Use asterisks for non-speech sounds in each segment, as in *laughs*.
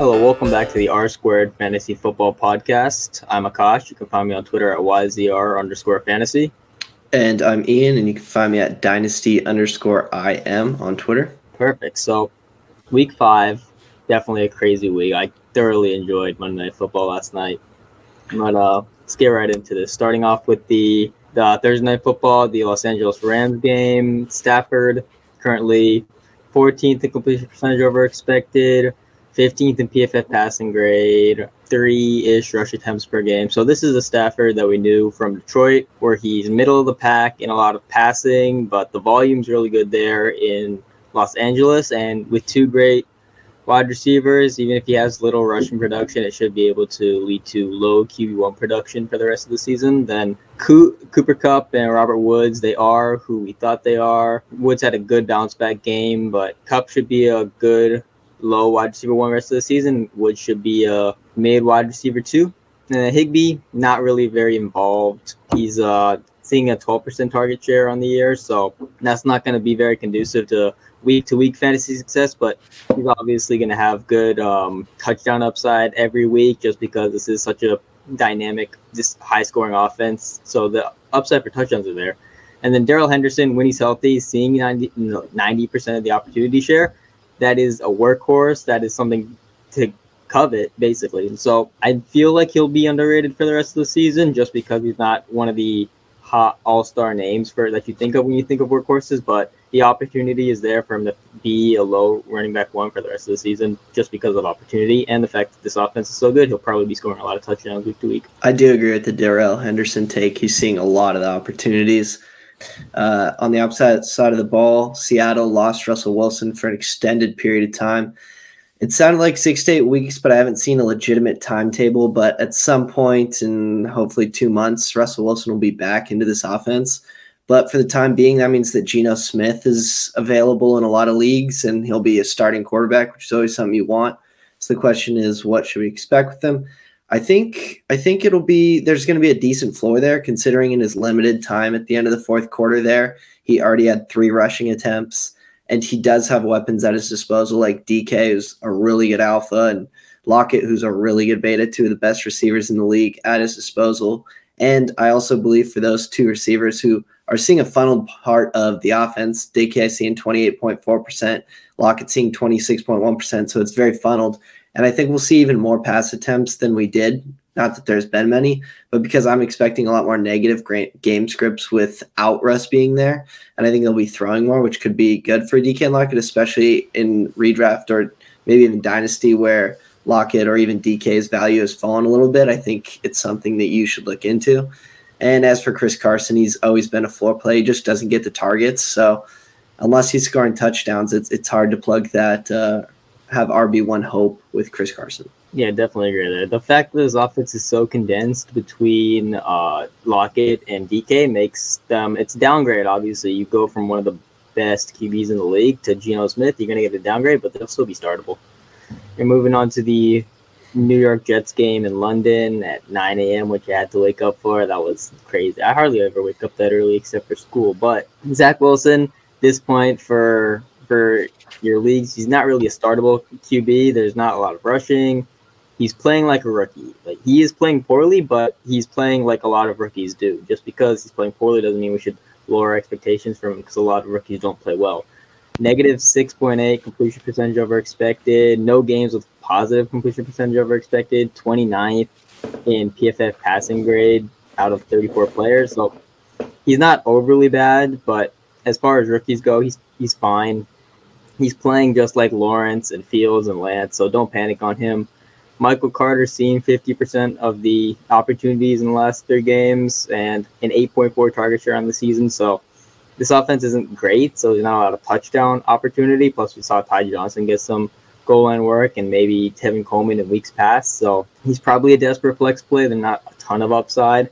Hello, welcome back to the R Squared Fantasy Football Podcast. I'm Akash. You can find me on Twitter at YZR underscore fantasy. And I'm Ian, and you can find me at Dynasty underscore IM on Twitter. Perfect. So, week five, definitely a crazy week. I thoroughly enjoyed Monday Night Football last night. But uh, let's get right into this. Starting off with the, the Thursday Night Football, the Los Angeles Rams game. Stafford currently 14th in completion percentage over expected. 15th in PFF passing grade, three ish rush attempts per game. So this is a Stafford that we knew from Detroit, where he's middle of the pack in a lot of passing, but the volume's really good there in Los Angeles. And with two great wide receivers, even if he has little rushing production, it should be able to lead to low QB1 production for the rest of the season. Then Cooper Kupp and Robert Woods, they are who we thought they are. Woods had a good bounce back game, but Kupp should be a good low wide receiver one rest of the season. Woods should be a mid wide receiver two. And Higbee, not really very involved. He's uh, seeing a 12% target share on the year, so that's not going to be very conducive to week to week fantasy success. But he's obviously going to have good um, touchdown upside every week just because this is such a dynamic, just high scoring offense. So the upside for touchdowns are there. And then Darrell Henderson, when he's healthy, seeing 90, 90% of the opportunity share that is a workhorse. That is something to covet, basically. And so I feel like he'll be underrated for the rest of the season just because he's not one of the hot all star names for that you think of when you think of workhorses, but the opportunity is there for him to be a low running back one for the rest of the season just because of opportunity and the fact that this offense is so good. He'll probably be scoring a lot of touchdowns week to week. I do agree with the Darrell Henderson take. He's seeing a lot of the opportunities. Uh, on the opposite side of the ball, Seattle lost Russell Wilson for an extended period of time. It sounded like six to eight weeks, but I haven't seen a legitimate timetable. But at some point in hopefully two months, Russell Wilson will be back into this offense. But for the time being, that means that Geno Smith is available in a lot of leagues and he'll be a starting quarterback, which is always something you want. So the question is, what should we expect with him? I think I think it'll be there's going to be a decent floor there considering in his limited time at the end of the fourth quarter there. He already had three rushing attempts and he does have weapons at his disposal. Like DK who's a really good alpha and Lockett who's a really good beta two of the best receivers in the league at his disposal. And I also believe for those two receivers who are seeing a funneled part of the offense DK seeing 28.4% Lockett seeing 26.1% so it's very funneled and I think we'll see even more pass attempts than we did. Not that there's been many, but because I'm expecting a lot more negative game scripts without Russ being there. And I think they'll be throwing more, which could be good for DK and Lockett, especially in redraft or maybe in Dynasty where Lockett or even DK's value has fallen a little bit. I think it's something that you should look into. And as for Chris Carson, he's always been a floor play. He just doesn't get the targets. So unless he's scoring touchdowns, it's, it's hard to plug that uh, have RB one hope with Chris Carson. Yeah, definitely agree there. The fact that his offense is so condensed between uh, Lockett and DK makes them it's downgrade. Obviously, you go from one of the best QBs in the league to Geno Smith, you're gonna get a downgrade, but they'll still be startable. You're moving on to the New York Jets game in London at 9 a.m., which I had to wake up for. That was crazy. I hardly ever wake up that early except for school. But Zach Wilson, this point for for your leagues. He's not really a startable QB. There's not a lot of rushing. He's playing like a rookie. Like he is playing poorly, but he's playing like a lot of rookies do. Just because he's playing poorly doesn't mean we should lower expectations from him because a lot of rookies don't play well. Negative 6.8 completion percentage over expected. No games with positive completion percentage over expected. 29th in PFF passing grade out of 34 players. So he's not overly bad, but as far as rookies go, he's he's fine he's playing just like Lawrence and Fields and Lance, so don't panic on him. Michael Carter seeing 50% of the opportunities in the last three games and an 8.4 target share on the season. So this offense isn't great, so there's not a lot of touchdown opportunity. Plus, we saw Ty Johnson get some goal line work and maybe Tevin Coleman in weeks past. So he's probably a desperate flex play. There's not a ton of upside.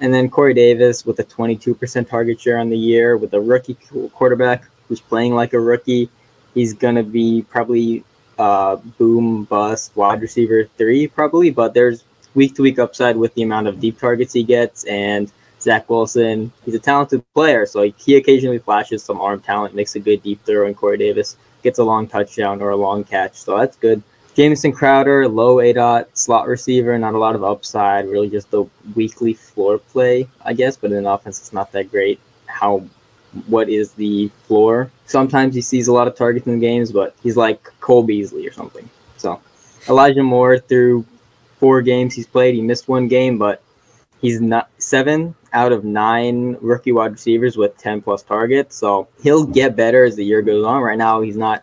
And then Corey Davis with a 22% target share on the year with a rookie quarterback who's playing like a rookie he's gonna be probably uh, boom bust wide receiver three probably, but there's week to week upside with the amount of deep targets he gets and Zach Wilson. He's a talented player, so he occasionally flashes some arm talent, makes a good deep throw, and Corey Davis gets a long touchdown or a long catch, so that's good. Jamison Crowder, low A dot slot receiver, not a lot of upside, really just the weekly floor play, I guess. But in an offense, it's not that great. How, what is the floor? Sometimes he sees a lot of targets in the games, but he's like Cole Beasley or something. So Elijah Moore through four games he's played, he missed one game, but he's not seven out of nine rookie wide receivers with 10 plus targets. So he'll get better as the year goes on. Right now, he's not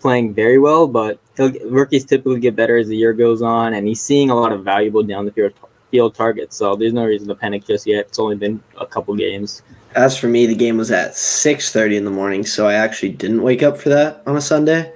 playing very well, but rookies typically get better as the year goes on, and he's seeing a lot of valuable down the field, field targets. So there's no reason to panic just yet. It's only been a couple games. As for me, the game was at 6:30 in the morning, so I actually didn't wake up for that on a Sunday.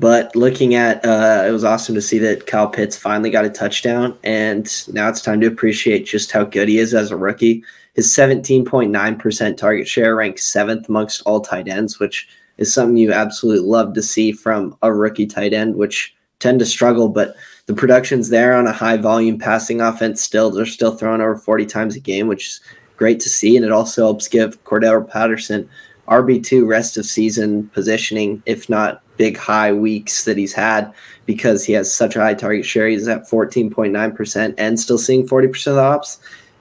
But looking at, uh, it was awesome to see that Kyle Pitts finally got a touchdown, and now it's time to appreciate just how good he is as a rookie. His 17.9% target share ranks seventh amongst all tight ends, which is something you absolutely love to see from a rookie tight end, which tend to struggle, but the production's there on a high volume passing offense still. They're still throwing over 40 times a game, which is great to see. And it also helps give Cordarrelle Patterson RB2 rest of season positioning, if not big high weeks that he's had, because he has such a high target share. He's at 14.9% and still seeing 40% of the ops.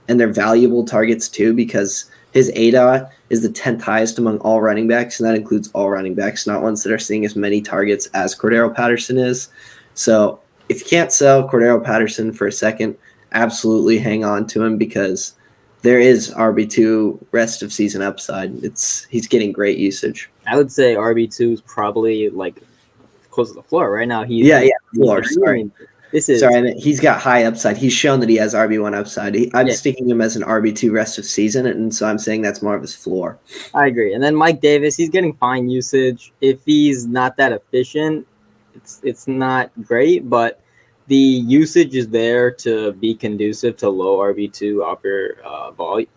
And they're valuable targets too, because his ADOT is the 10th highest among all running backs, and that includes all running backs, not ones that are seeing as many targets as Cordarrelle Patterson is. So if you can't sell Cordarrelle Patterson for a second, absolutely hang on to him because there is RB two rest of season upside. It's he's getting great usage. I would say RB two is probably like close to the floor right now. He's yeah, yeah, floor. Sorry, this is sorry. He's got high upside. He's shown that he has RB one upside. He, I'm yeah. sticking him as an RB two rest of season, and so I'm saying that's more of his floor. I agree. And then Mike Davis, he's getting fine usage. If he's not that efficient, it's it's not great, but the usage is there to be conducive to low RB two upper uh, volume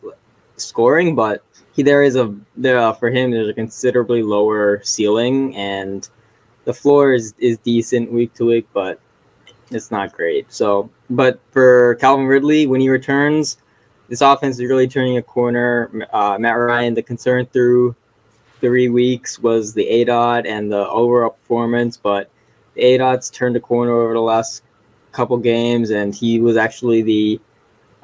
scoring, but he, there is a there uh, for him there's a considerably lower ceiling and the floor is, is decent week to week, but it's not great. So, but for Calvin Ridley, when he returns, this offense is really turning a corner. Uh, Matt Ryan, the concern through three weeks was the A dot and the overall performance, but the A dot's turned a corner over the last couple games, and he was actually the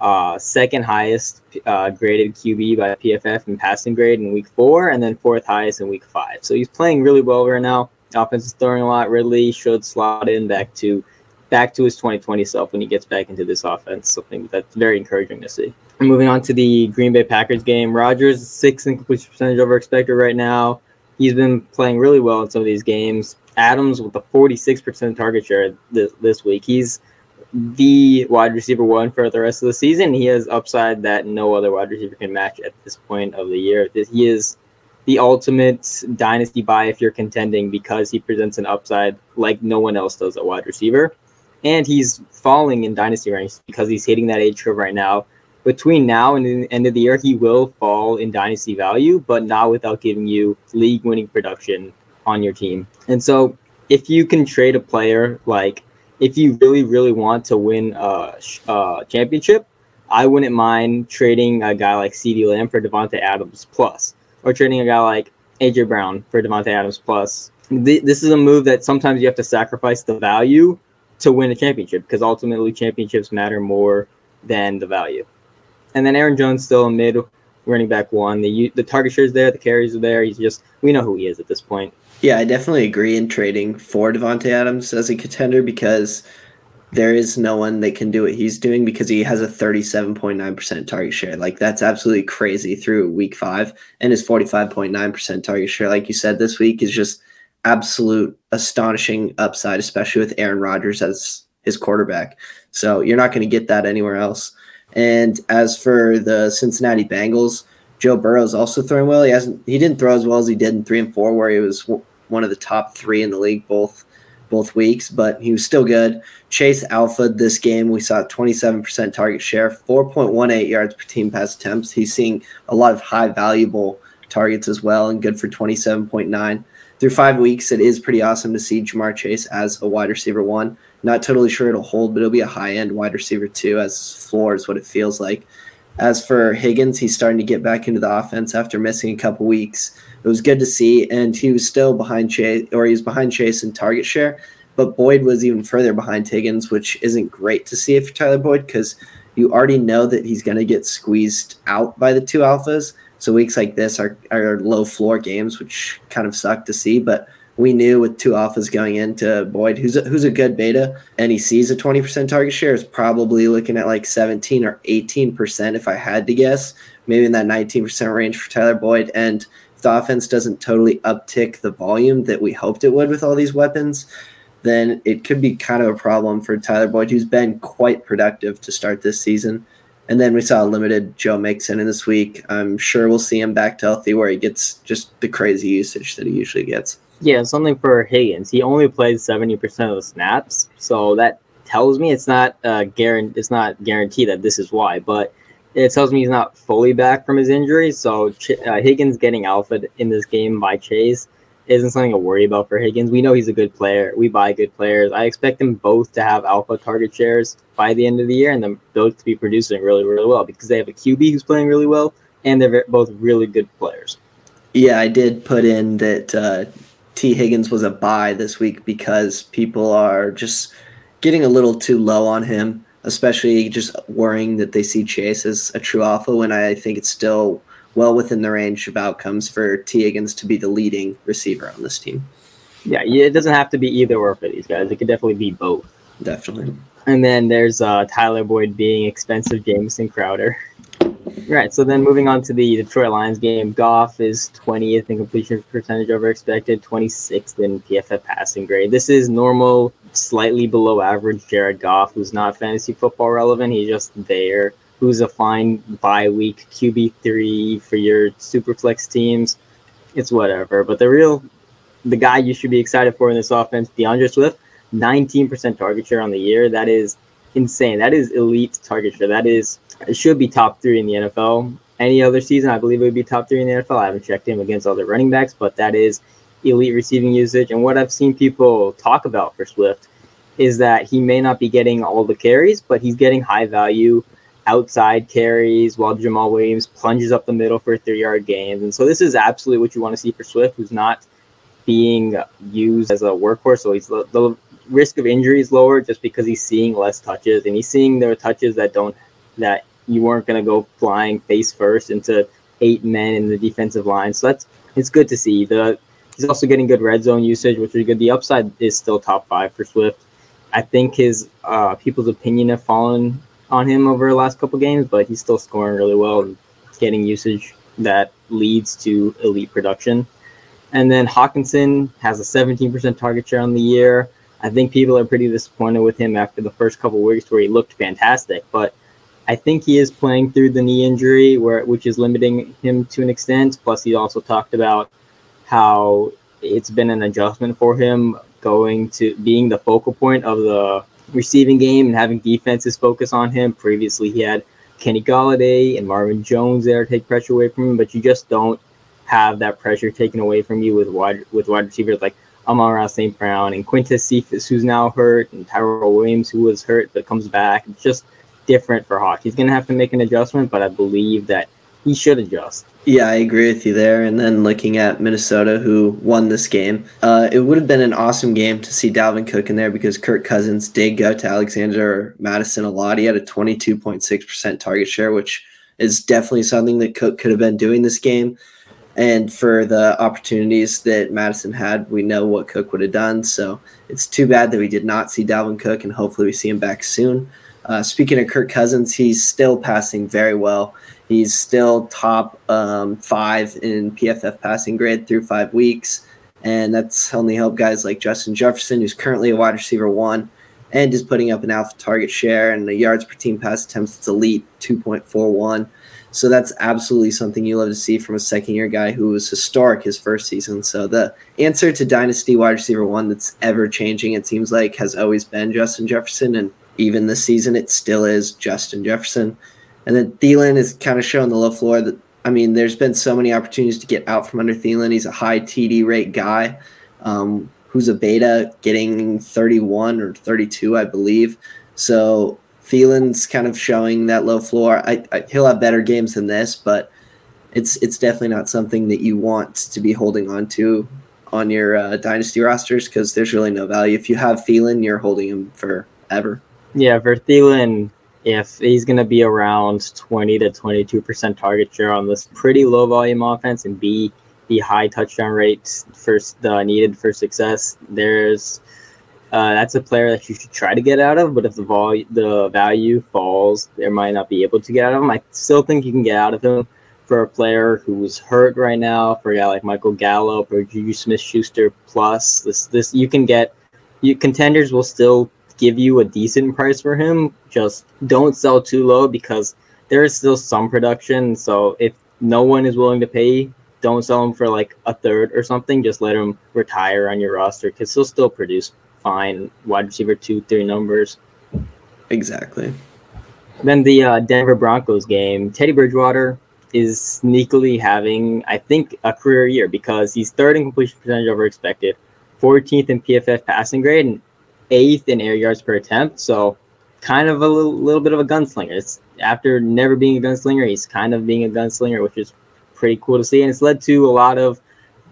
uh, second highest uh, graded QB by PFF in passing grade in week four, and then fourth highest in week five. So he's playing really well right now. Offense is throwing a lot. Ridley should slot in back to back to his 2020 self when he gets back into this offense. Something that's very encouraging to see. Moving on to the Green Bay Packers game, Rodgers six incompletion percentage over expected right now. He's been playing really well in some of these games. Adams with a 46% target share this, this week. He's the wide receiver one for the rest of the season. He has upside that no other wide receiver can match at this point of the year. He is the ultimate dynasty buy if you're contending because he presents an upside like no one else does at wide receiver and he's falling in dynasty ranks because he's hitting that age curve right now. Between now and the end of the year, he will fall in dynasty value, but not without giving you league winning production on your team. And so, if you can trade a player like if you really, really want to win a, a championship, I wouldn't mind trading a guy like CeeDee Lamb for Davante Adams plus, or trading a guy like AJ Brown for Davante Adams plus. This is a move that sometimes you have to sacrifice the value to win a championship because ultimately championships matter more than the value. And then Aaron Jones still a mid running back one. The the target shares there, the carries are there. He's just we know who he is at this point. Yeah, I definitely agree in trading for Davante Adams as a contender because there is no one that can do what he's doing because he has a 37.9% target share. Like that's absolutely crazy through week 5 and his 45.9% target share like you said this week is just absolute astonishing upside, especially with Aaron Rodgers as his quarterback. So you're not going to get that anywhere else. And as for the Cincinnati Bengals, Joe Burrow is also throwing well. He hasn't he didn't throw as well as he did in three and four, where he was one of the top three in the league both both weeks, but he was still good. Chase Alpha this game, we saw 27% target share, 4.18 yards per team pass attempts. He's seeing a lot of high valuable targets as well and good for 27.9 through five weeks, it is pretty awesome to see Ja'Marr Chase as a wide receiver one. Not totally sure it'll hold, but it'll be a high end wide receiver two as floor is what it feels like. As for Higgins, he's starting to get back into the offense after missing a couple weeks. It was good to see, and he was still behind Chase, or he was behind Chase in target share, but Boyd was even further behind Higgins, which isn't great to see for Tyler Boyd because you already know that he's going to get squeezed out by the two alphas. So weeks like this are, are low floor games, which kind of suck to see. But we knew with two alphas going into Boyd, who's a, who's a good beta, and he sees a 20% target share, is probably looking at like 17 or 18% if I had to guess, maybe in that 19% range for Tyler Boyd. And if the offense doesn't totally uptick the volume that we hoped it would with all these weapons, then it could be kind of a problem for Tyler Boyd, who's been quite productive to start this season. And then we saw a limited Joe Mixon in this week. I'm sure we'll see him back to healthy where he gets just the crazy usage that he usually gets. Yeah, something for Higgins. He only plays 70% of the snaps. So that tells me it's not uh, guaranteed it's not guaranteed that this is why, but it tells me he's not fully back from his injury. So uh, Higgins getting alpha in this game by Chase isn't something to worry about for Higgins. We know he's a good player. We buy good players. I expect them both to have alpha target shares by the end of the year, and them both to be producing really, really well because they have a QB who's playing really well, and they're both really good players. Yeah, I did put in that uh, T. Higgins was a buy this week because people are just getting a little too low on him, especially just worrying that they see Chase as a true alpha when I think it's still well within the range of outcomes for T. Higgins to be the leading receiver on this team. Yeah, it doesn't have to be either or for these guys. It could definitely be both. Definitely. And then there's uh, Tyler Boyd being expensive Jamison Crowder. Right. So then moving on to the Detroit Lions game, Goff is 20th in completion percentage over expected, 26th in PFF passing grade. This is normal, slightly below average Jared Goff, who's not fantasy football relevant. He's just there who's a fine bye week QB three for your super flex teams. It's whatever. But the real the guy you should be excited for in this offense, D'Andre Swift, 19% target share on the year. That is insane. That is elite target share. That is it should be top three in the NFL. Any other season, I believe it would be top three in the NFL. I haven't checked him against other running backs, but that is elite receiving usage. And what I've seen people talk about for Swift is that he may not be getting all the carries, but he's getting high value outside carries while Jamaal Williams plunges up the middle for three yard gains. And so this is absolutely what you want to see for Swift, who's not being used as a workhorse. So he's the, the risk of injury is lower just because he's seeing less touches and he's seeing the touches that don't that you weren't going to go flying face first into eight men in the defensive line. So that's it's good to see. The he's also getting good red zone usage, which is good. The upside is still top five for Swift. I think his uh, people's opinion have fallen on him over the last couple games, but he's still scoring really well and getting usage that leads to elite production. And then Hockenson has a 17% target share on the year. I think people are pretty disappointed with him after the first couple weeks where he looked fantastic, but I think he is playing through the knee injury, where which is limiting him to an extent. Plus, he also talked about how it's been an adjustment for him going to being the focal point of the receiving game and having defenses focus on him. Previously, he had Kenny Golladay and Marvin Jones there to take pressure away from him, but you just don't have that pressure taken away from you with wide with wide receivers like Amon-Ra St. Brown and Quintez Cephus, who's now hurt, and Tyrell Williams, who was hurt but comes back. It's just different for Hawk. He's going to have to make an adjustment, but I believe that he should adjust. Yeah, I agree with you there. And then looking at Minnesota, who won this game, uh, it would have been an awesome game to see Dalvin Cook in there because Kirk Cousins did go to Alexander Mattison a lot. He had a 22.6% target share, which is definitely something that Cook could have been doing this game. And for the opportunities that Mattison had, we know what Cook would have done. So it's too bad that we did not see Dalvin Cook, and hopefully we see him back soon. Uh, speaking of Kirk Cousins, he's still passing very well. He's still top um, five in PFF passing grade through five weeks. And that's only helped guys like Justin Jefferson, who's currently a wide receiver one and is putting up an alpha target share and the yards per team pass attempts. It's elite 2.41. So that's absolutely something you love to see from a second year guy who was historic his first season. So the answer to dynasty wide receiver one that's ever changing, it seems like, has always been Justin Jefferson. And even this season, it still is Justin Jefferson. And then Thielen is kind of showing the low floor. That I mean, there's been so many opportunities to get out from under Thielen. He's a high TD rate guy um, who's a beta, getting 31 or 32, I believe. So Thielen's kind of showing that low floor. I, I, he'll have better games than this, but it's it's definitely not something that you want to be holding on to on your uh, dynasty rosters because there's really no value. If you have Thielen, you're holding him forever. Yeah, for Thielen, if he's going to be around 20 to 22% target share on this pretty low volume offense and be the high touchdown rate first uh, needed for success, there's uh, that's a player that you should try to get out of. But if the vol- the value falls, there might not be able to get out of him. I still think you can get out of him for a player who's hurt right now, for a guy like Michael Gallup or Juju Smith Schuster plus. This this you can get you contenders will still give you a decent price for him. Just don't sell too low because there is still some production. So if no one is willing to pay, don't sell him for like a third or something. Just let him retire on your roster because he'll still produce fine wide receiver two, three numbers. Exactly. Then the uh, Denver Broncos game, Teddy Bridgewater is sneakily having, I think, a career year because he's third in completion percentage over expected, 14th in PFF passing grade, and eighth in air yards per attempt. So, kind of a little, little bit of a gunslinger. It's after never being a gunslinger, he's kind of being a gunslinger, which is pretty cool to see. And it's led to a lot of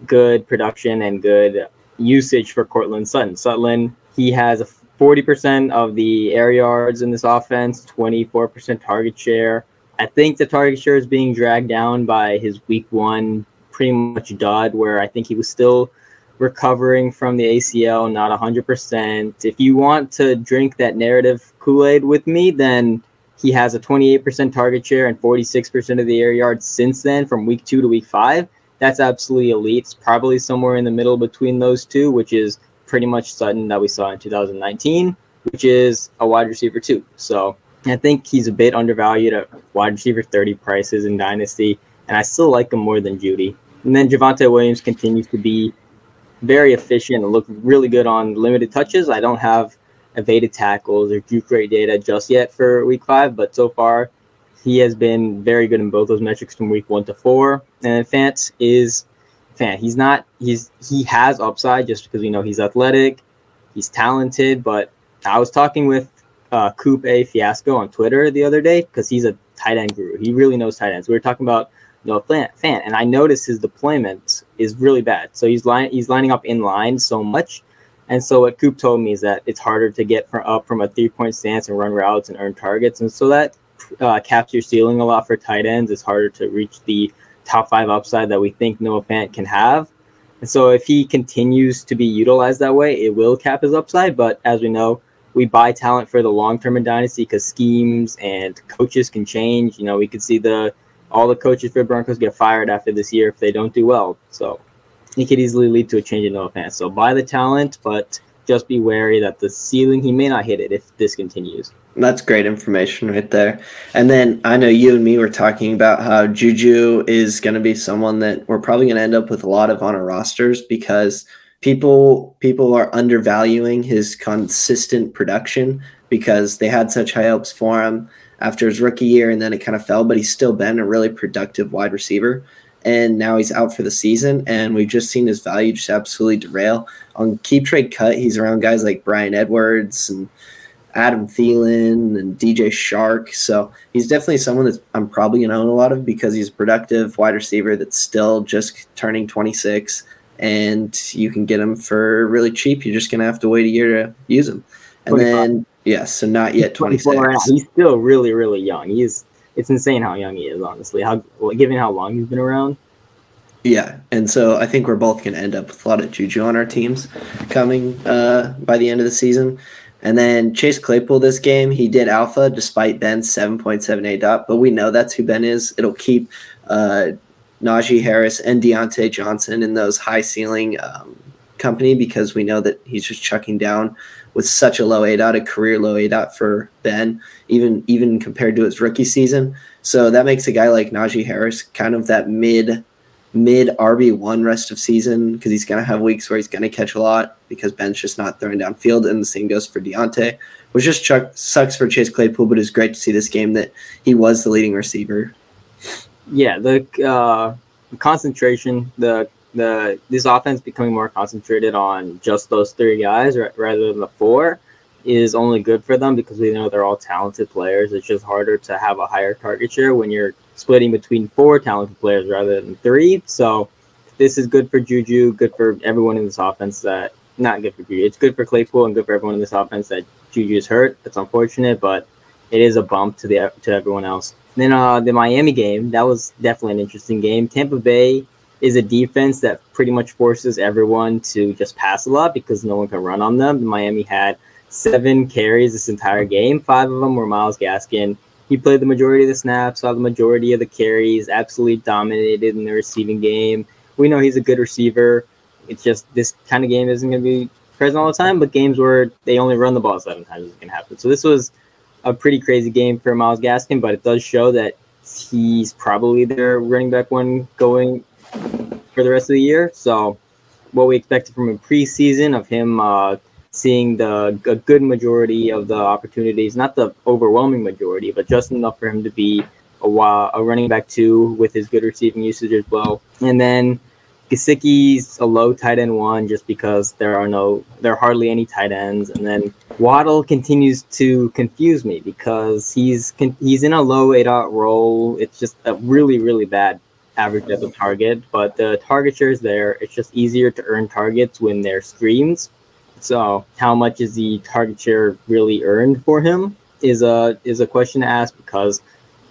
good production and good usage for Courtland Sutton. Sutton, he has a 40% of the air yards in this offense, 24% target share. I think the target share is being dragged down by his week one pretty much dud, where I think he was still recovering from the ACL, not 100%. If you want to drink that narrative Kool Aid with me, then he has a 28% target share and 46% of the air yards since then from week two to week five. That's absolutely elite. It's probably somewhere in the middle between those two, which is pretty much Sutton that we saw in 2019, which is a wide receiver too. So I think he's a bit undervalued at wide receiver 30 prices in Dynasty, and I still like him more than Jeudy. And then Javonte Williams continues to be very efficient and look really good on limited touches. I don't have evaded tackles or juke rate data just yet for week five, but so far he has been very good in both those metrics from week one to four. And Fant is Fant. He's not he's he has upside just because we know he's athletic, he's talented, but I was talking with uh, Coop A Fiasco on Twitter the other day because he's a tight end guru. He really knows tight ends. We were talking about Noah Fant, and I noticed his deployment is really bad. So he's line he's lining up in line so much, and so what Coop told me is that it's harder to get from up from a three point stance and run routes and earn targets, and so that uh, caps your ceiling a lot for tight ends. It's harder to reach the top five upside that we think Noah Fant can have. And so if he continues to be utilized that way, it will cap his upside. But as we know, we buy talent for the long term in dynasty because schemes and coaches can change. You know, we could see the all the coaches for Broncos get fired after this year if they don't do well. So it could easily lead to a change in no offense. So buy the talent, but just be wary that the ceiling he may not hit it if this continues. That's great information right there. And then I know you and me were talking about how Juju is going to be someone that we're probably going to end up with a lot of on our rosters because people people are undervaluing his consistent production because they had such high hopes for him after his rookie year and then it kind of fell, but he's still been a really productive wide receiver. And now he's out for the season, and we've just seen his value just absolutely derail. On keep trade cut, he's around guys like Bryan Edwards and Adam Thielen and DJ Chark. So he's definitely someone that I'm probably going to own a lot of because he's a productive wide receiver that's still just turning 26, and you can get him for really cheap. You're just going to have to wait a year to use him. And 25. then Yes, so not yet 26. He's still really, really young. He's it's insane how young he is, honestly. How given how long he's been around. Yeah, and so I think we're both going to end up with a lot of juju on our teams coming uh, by the end of the season. And then Chase Claypool this game, he did alpha despite Ben's 7.78 dot, but we know that's who Ben is. It'll keep uh, Najee Harris and Diontae Johnson in those high ceiling um, company because we know that he's just chucking down with such a low A dot, a career low A dot for Ben, even even compared to his rookie season. So that makes a guy like Najee Harris kind of that mid mid RB one rest of season because he's gonna have weeks where he's gonna catch a lot because Ben's just not throwing downfield, and the same goes for Diontae, which just chuck, sucks for Chase Claypool, but it's great to see this game that he was the leading receiver. Yeah, the uh, concentration, the the this offense becoming more concentrated on just those three guys rather than the four is only good for them because we know they're all talented players. It's just harder to have a higher target share when you're splitting between four talented players rather than three. So this is good for Juju, good for everyone in this offense. That not good for Juju. It's good for Claypool and good for everyone in this offense that Juju is hurt. It's unfortunate, but it is a bump to the to everyone else. Then uh, the Miami game that was definitely an interesting game. Tampa Bay is a defense that pretty much forces everyone to just pass a lot because no one can run on them. Miami had seven carries this entire game. Five of them were Myles Gaskin. He played the majority of the snaps, saw the majority of the carries, absolutely dominated in the receiving game. We know he's a good receiver. It's just this kind of game isn't going to be present all the time, but games where they only run the ball seven times is going to happen. So this was a pretty crazy game for Myles Gaskin, but it does show that he's probably their running back one going for the rest of the year. So what we expected from a preseason of him uh, seeing the a good majority of the opportunities, not the overwhelming majority, but just enough for him to be a, a running back two with his good receiving usage as well. And then Gesicki's a low tight end one just because there are no there are hardly any tight ends, and then Waddle continues to confuse me because he's he's in a low A dot role. It's just a really really bad average depth of target, but the target share is there. It's just easier to earn targets when they're screens. So how much is the target share really earned for him is a is a question to ask because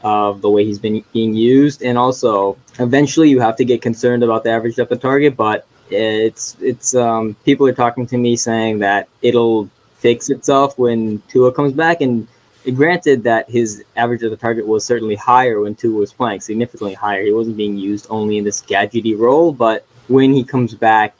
of the way he's been being used, and also eventually you have to get concerned about the average depth of target. But it's it's um, people are talking to me saying that it'll fix itself when Tua comes back, and granted that his average of the target was certainly higher when Tua was playing, significantly higher. He wasn't being used only in this gadgety role, but when he comes back,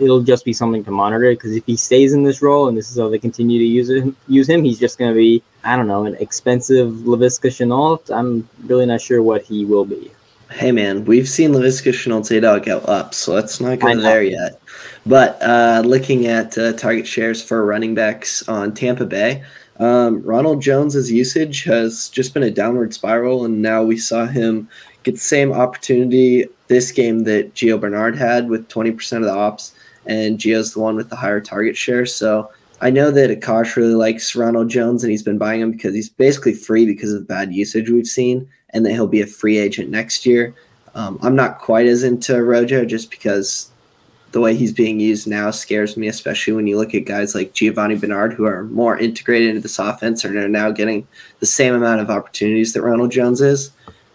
it'll just be something to monitor because if he stays in this role and this is how they continue to use him, use him, he's just going to be I don't know an expensive Laviska Shenault. I'm really not sure what he will be. Hey man, we've seen Laviska Shenault's ADOT go up, so let's not go there yet. But uh, looking at uh, target shares for running backs on Tampa Bay, um, Ronald Jones's usage has just been a downward spiral, and now we saw him get the same opportunity this game that Gio Bernard had with 20% of the ops, and Gio's the one with the higher target share. So I know that Akash really likes Ronald Jones, and he's been buying him because he's basically free because of the bad usage we've seen, and that he'll be a free agent next year. Um, I'm not quite as into Rojo just because the way he's being used now scares me, especially when you look at guys like Giovanni Bernard who are more integrated into this offense and are now getting the same amount of opportunities that Ronald Jones is.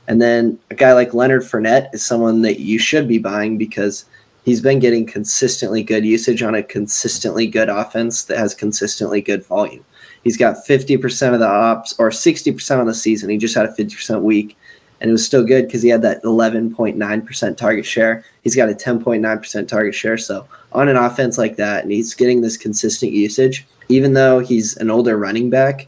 And then a guy like Leonard Fournette is someone that you should be buying because he's been getting consistently good usage on a consistently good offense that has consistently good volume. He's got 50% of the ops or 60% on the season. He just had a 50% week and it was still good because he had that 11.9% target share. He's got a 10.9% target share. So on an offense like that, and he's getting this consistent usage, even though he's an older running back,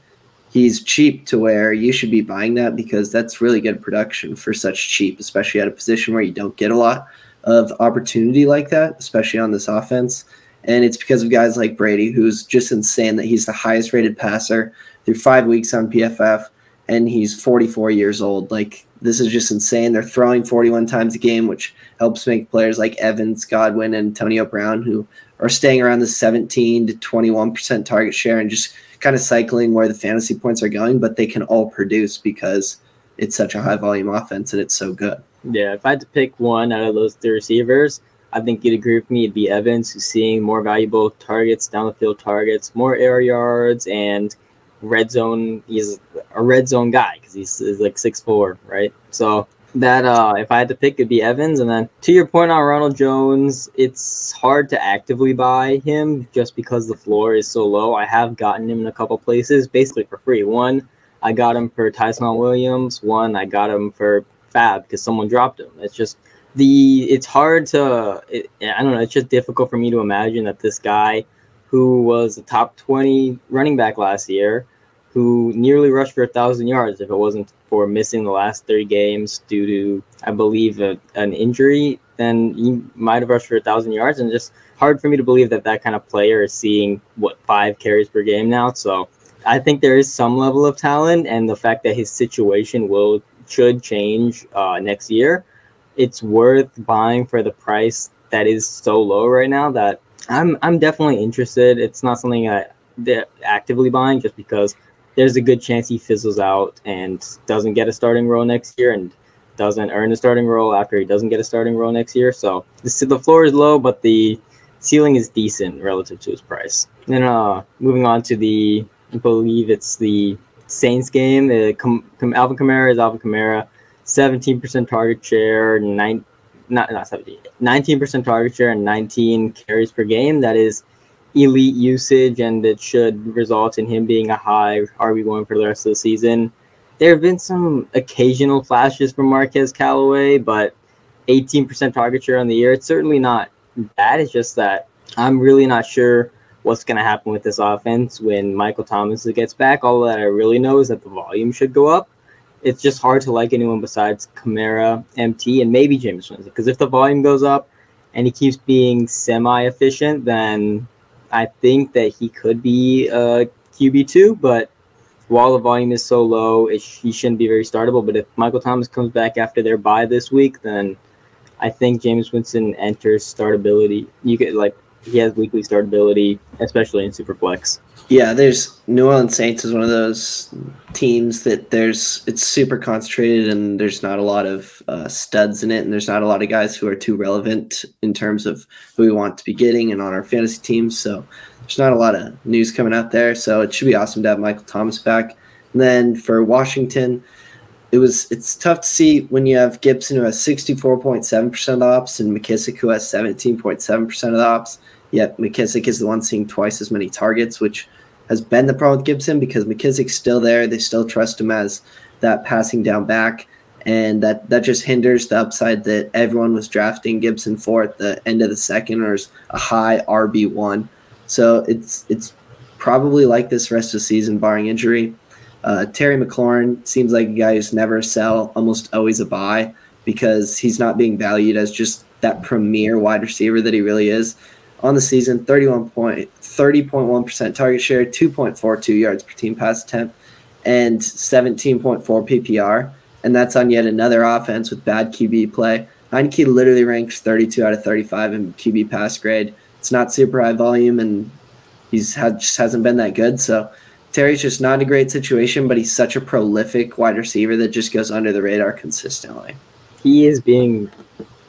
he's cheap to where you should be buying that because that's really good production for such cheap, especially at a position where you don't get a lot of opportunity like that, especially on this offense. And it's because of guys like Brady, who's just insane that he's the highest rated passer through five weeks on PFF, and he's 44 years old. Like, this is just insane. They're throwing 41 times a game, which helps make players like Evans, Godwin, and Antonio Brown, who are staying around the 17 to 21% target share and just kind of cycling where the fantasy points are going, but they can all produce because it's such a high volume offense and it's so good. Yeah, if I had to pick one out of those three receivers, I think you'd agree with me. It'd be Evans, who's seeing more valuable targets, down the field targets, more air yards, and red zone. He's a red zone guy because he's, he's like six four, right? So that uh, if I had to pick, it'd be Evans. And then to your point on Ronald Jones, it's hard to actively buy him just because the floor is so low. I have gotten him in a couple places basically for free. One, I got him for Ty'Son Williams. One, I got him for FAAB because someone dropped him. It's just the it's hard to it, I don't know. It's just difficult for me to imagine that this guy who was a top 20 running back last year who nearly rushed for a thousand yards if it wasn't for missing the last three games due to, I believe, a, an injury, then he might have rushed for a thousand yards. And just hard for me to believe that that kind of player is seeing what five carries per game now. So I think there is some level of talent, and the fact that his situation will should change uh, next year, it's worth buying for the price that is so low right now. That I'm I'm definitely interested. It's not something I actively buying just because there's a good chance he fizzles out and doesn't get a starting role next year. And doesn't earn a starting role after he doesn't get a starting role next year. So the, the floor is low, but the ceiling is decent relative to his price. And uh, moving on to the, I believe it's the Saints game. Com- Alvin Kamara is Alvin Kamara, 17% target share, nine, not not 17, 19% target share and 19 carries per game. That is elite usage, and it should result in him being a high RB1 for the rest of the season. There have been some occasional flashes from Marquez Callaway, but 18% target share on the year, it's certainly not bad. It's just that I'm really not sure what's going to happen with this offense when Michael Thomas gets back. All that I really know is that the volume should go up. It's just hard to like anyone besides Kamara, MT, and maybe Jameis Winston. Because if the volume goes up and he keeps being semi efficient, then I think that he could be a QB2. But while the volume is so low, it, he shouldn't be very startable. But if Michael Thomas comes back after their bye this week, then I think Jameis Winston enters startability. You get like he has weekly startability, especially in Superflex. Yeah, there's New Orleans Saints is one of those teams that there's it's super concentrated and there's not a lot of uh, studs in it and there's not a lot of guys who are too relevant in terms of who we want to be getting and on our fantasy teams. So there's not a lot of news coming out there. So it should be awesome to have Michael Thomas back. And then for Washington, it was it's tough to see when you have Gibson who has 64.7% of the ops and McKissic who has 17.7% of the ops. Yet McKissic is the one seeing twice as many targets, which has been the problem with Gibson because McKissic's still there. They still trust him as that passing down back. And that, that just hinders the upside that everyone was drafting Gibson for at the end of the second or a high RB one. So it's it's probably like this rest of the season, barring injury. Uh, Terry McLaurin seems like a guy who's never sell, almost always a buy because he's not being valued as just that premier wide receiver that he really is. On the season 31 point 30.1% target share 2.42 yards per team pass attempt and 17.4 ppr and that's on yet another offense with bad qb play. Heinicke literally ranks 32 out of 35 in qb pass grade. It's not super high volume and he's had just hasn't been that good. So terry's just not in a great situation but he's such a prolific wide receiver that just goes under the radar consistently he is being